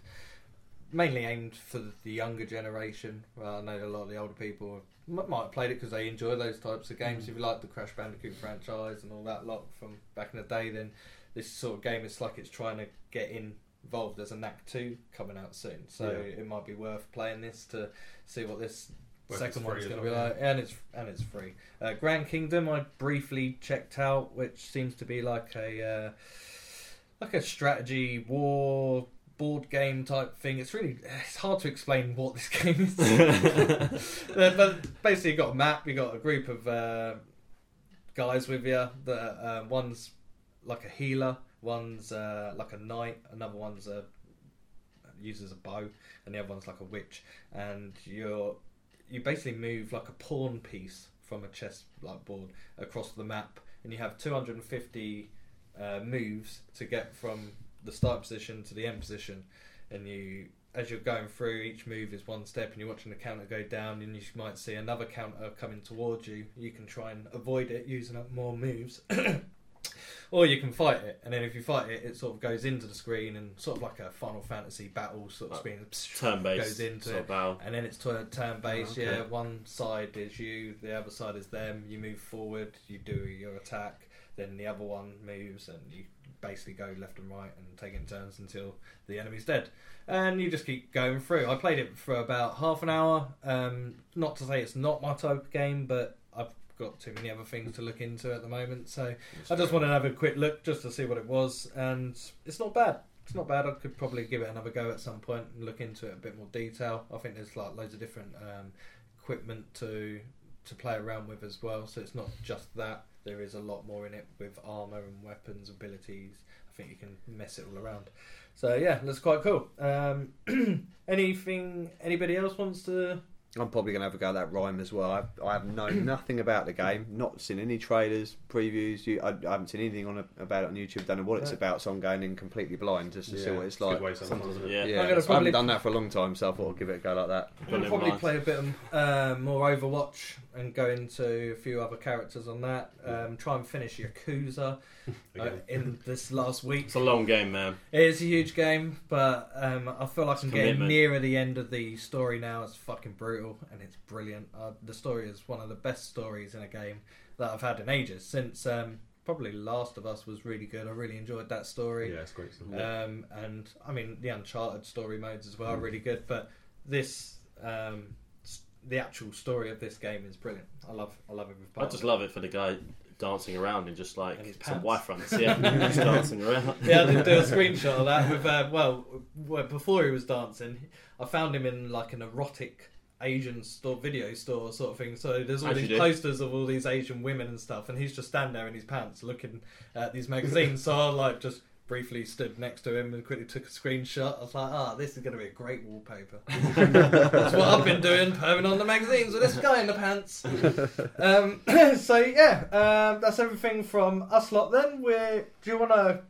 mainly aimed for the younger generation. Well, I know a lot of the older people might have played it because they enjoy those types of games. If you like the Crash Bandicoot franchise and all that lot from back in the day, then this sort of game it's like it's trying to get in involved. There's a Knack 2 coming out soon, so Yeah. it might be worth playing this to see what this Well, second one's going to be like, and it's and it's free. Uh, Grand Kingdom, I briefly checked out, which seems to be like a uh, like a strategy war board game type thing. It's really it's hard to explain what this game is, but basically, you've got a map, you've got a group of uh, guys with you. That uh, one's like a healer, one's uh, like a knight, another one's a uses a bow, and the other one's like a witch, and you're you basically move like a pawn piece from a chess like board across the map and you have 250 uh, moves to get from the start position to the end position, and you. As you're going through, each move is one step, and you're watching the counter go down, and you might see another counter coming towards you. You can try and avoid it using up more moves, or you can fight it. And then if you fight it, it sort of goes into the screen and sort of like a Final Fantasy battle sort of Like screen. Turn based. Goes into sort it. of battle. And then it's turn turn based. Oh, okay. Yeah, one side is you, the other side is them. You move forward, you do your attack, then the other one moves, and you basically go left and right and take in turns until the enemy's dead. And you just keep going through. I played it for about half an hour. Um, not to say it's not my type of game, but I've got too many other things to look into at the moment. So I just wanted to have a quick look just to see what it was, and it's not bad. It's not bad. I could probably give it another go at some point and look into it a bit more detail. I think there's like loads of different um, equipment to to play around with as well. So it's not just that. There is a lot more in it with armor and weapons, abilities. I think you can mess it all around. So yeah, that's quite cool. Um, anything? Anybody else wants to? I'm probably going to have a go at that RiME as well. I've, I have known nothing about the game, not seen any trailers, previews. You, I, I haven't seen anything on a, about it on YouTube. Don't know what it's about, so I'm going in completely blind just to see what it's a like. Good way sometimes, isn't it? Yeah. Yeah, I'm gonna I probably- haven't done that for a long time, so I thought I'd give it a go like that. I'm gonna Never probably mind. play a bit of, uh, more Overwatch and go into a few other characters on that. Um, try and finish Yakuza uh, Again. in this last week. It's a long game, man. It is a huge game, but um, I feel like It's I'm getting commitment. nearer the end of the story now. It's fucking brutal and it's brilliant. Uh, the story is one of the best stories in a game that I've had in ages. Since um, probably Last of Us was really good. I really enjoyed that story. Yeah, it's great. Um, and I mean the Uncharted story modes as well are Mm. really good. But this, um, the actual story of this game is brilliant. I love, I love every I just it. love it for the guy dancing around in just like And some pants. Y fronts. Yeah, just dancing around. yeah, I did do a screenshot of that with uh, well, well, before he was dancing, I found him in like an erotic Asian store, video store sort of thing. So there's all As these posters of all these Asian women and stuff, and he's just standing there in his pants looking at these magazines. so I like just briefly stood next to him and quickly took a screenshot. I was like, ah, this is going to be a great wallpaper. That's what I've been doing, having on the magazines with this guy in the pants. Um, so yeah, um, that's everything from us lot. Then we do you want to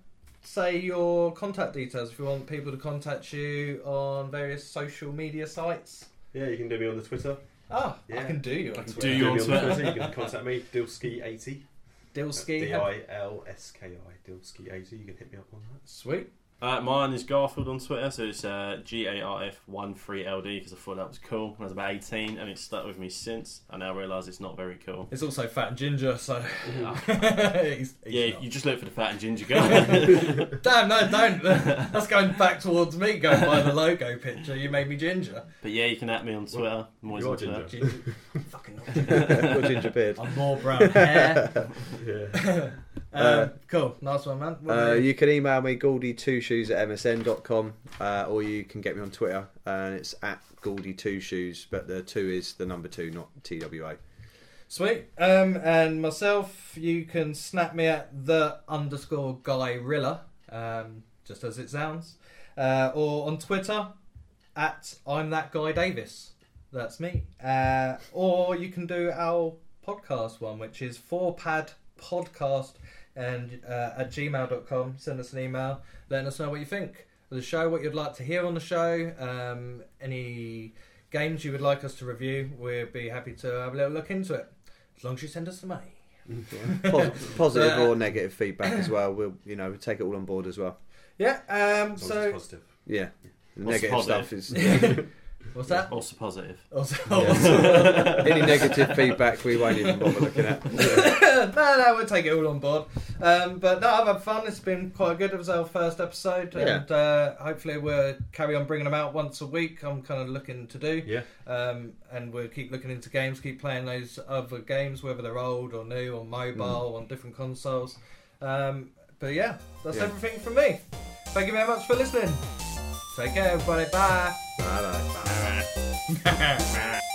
say your contact details if you want people to contact you on various social media sites? Yeah, you can do me on the Twitter. Ah, I Yeah. can do you. I on can Twitter. Do do you on on Twitter? Twitter. You can contact me, Dilski80. Dilski. D I L S K I, Dilski80. You can hit me up on that. Sweet. Uh, mine is Garfield on Twitter, so it's uh, G A R F 13LD because I thought that was cool when I was about 18 and it's stuck with me since. I now realise it's not very cool. It's also fat and ginger, so he's, he's yeah, you just look for the fat and ginger guy. Damn, no, don't. That's going back towards me going by the logo picture. You made me ginger. but yeah, you can at me on Twitter. I'm always You are on ginger. Ginger. Fucking not. Got ginger beard. I'm more brown hair. Yeah. Um, Uh, cool, nice one, man. What Uh, you? can email me goldie2shoes at msn.com uh, or you can get me on Twitter and it's at goldie2shoes but the two is the number two not TWA. Sweet. Um, and myself, you can snap me at the underscore guy Rilla, um, just as it sounds, uh, or on Twitter at I'm that guy Davis. That's me. Uh, or you can do our podcast one, which is four pad podcast and uh, at gmail.com. Send us an email, letting us know what you think of the show, what you'd like to hear on the show, um, any games you would like us to review. We'd be happy to have a little look into it, as long as you send us the money. Pos- positive Uh, or negative feedback as well. We'll you know take it all on board as well. Yeah. Um. As long as So positive. Yeah, the negative positive? stuff is what's that? Also positive. Also, any negative feedback we won't even bother looking at. no, no, we'll take it all on board. Um, but no, I've had fun. It's been quite good. It was our first episode, and uh, hopefully we'll carry on bringing them out once a week. I'm kind of looking to do, Yeah. um, and we'll keep looking into games, keep playing those other games, whether they're old or new, on mobile, on different consoles. Um, but yeah, that's Yeah. everything from me. Thank you very much for listening. Take care, everybody. Bye. Bye bye. Bye.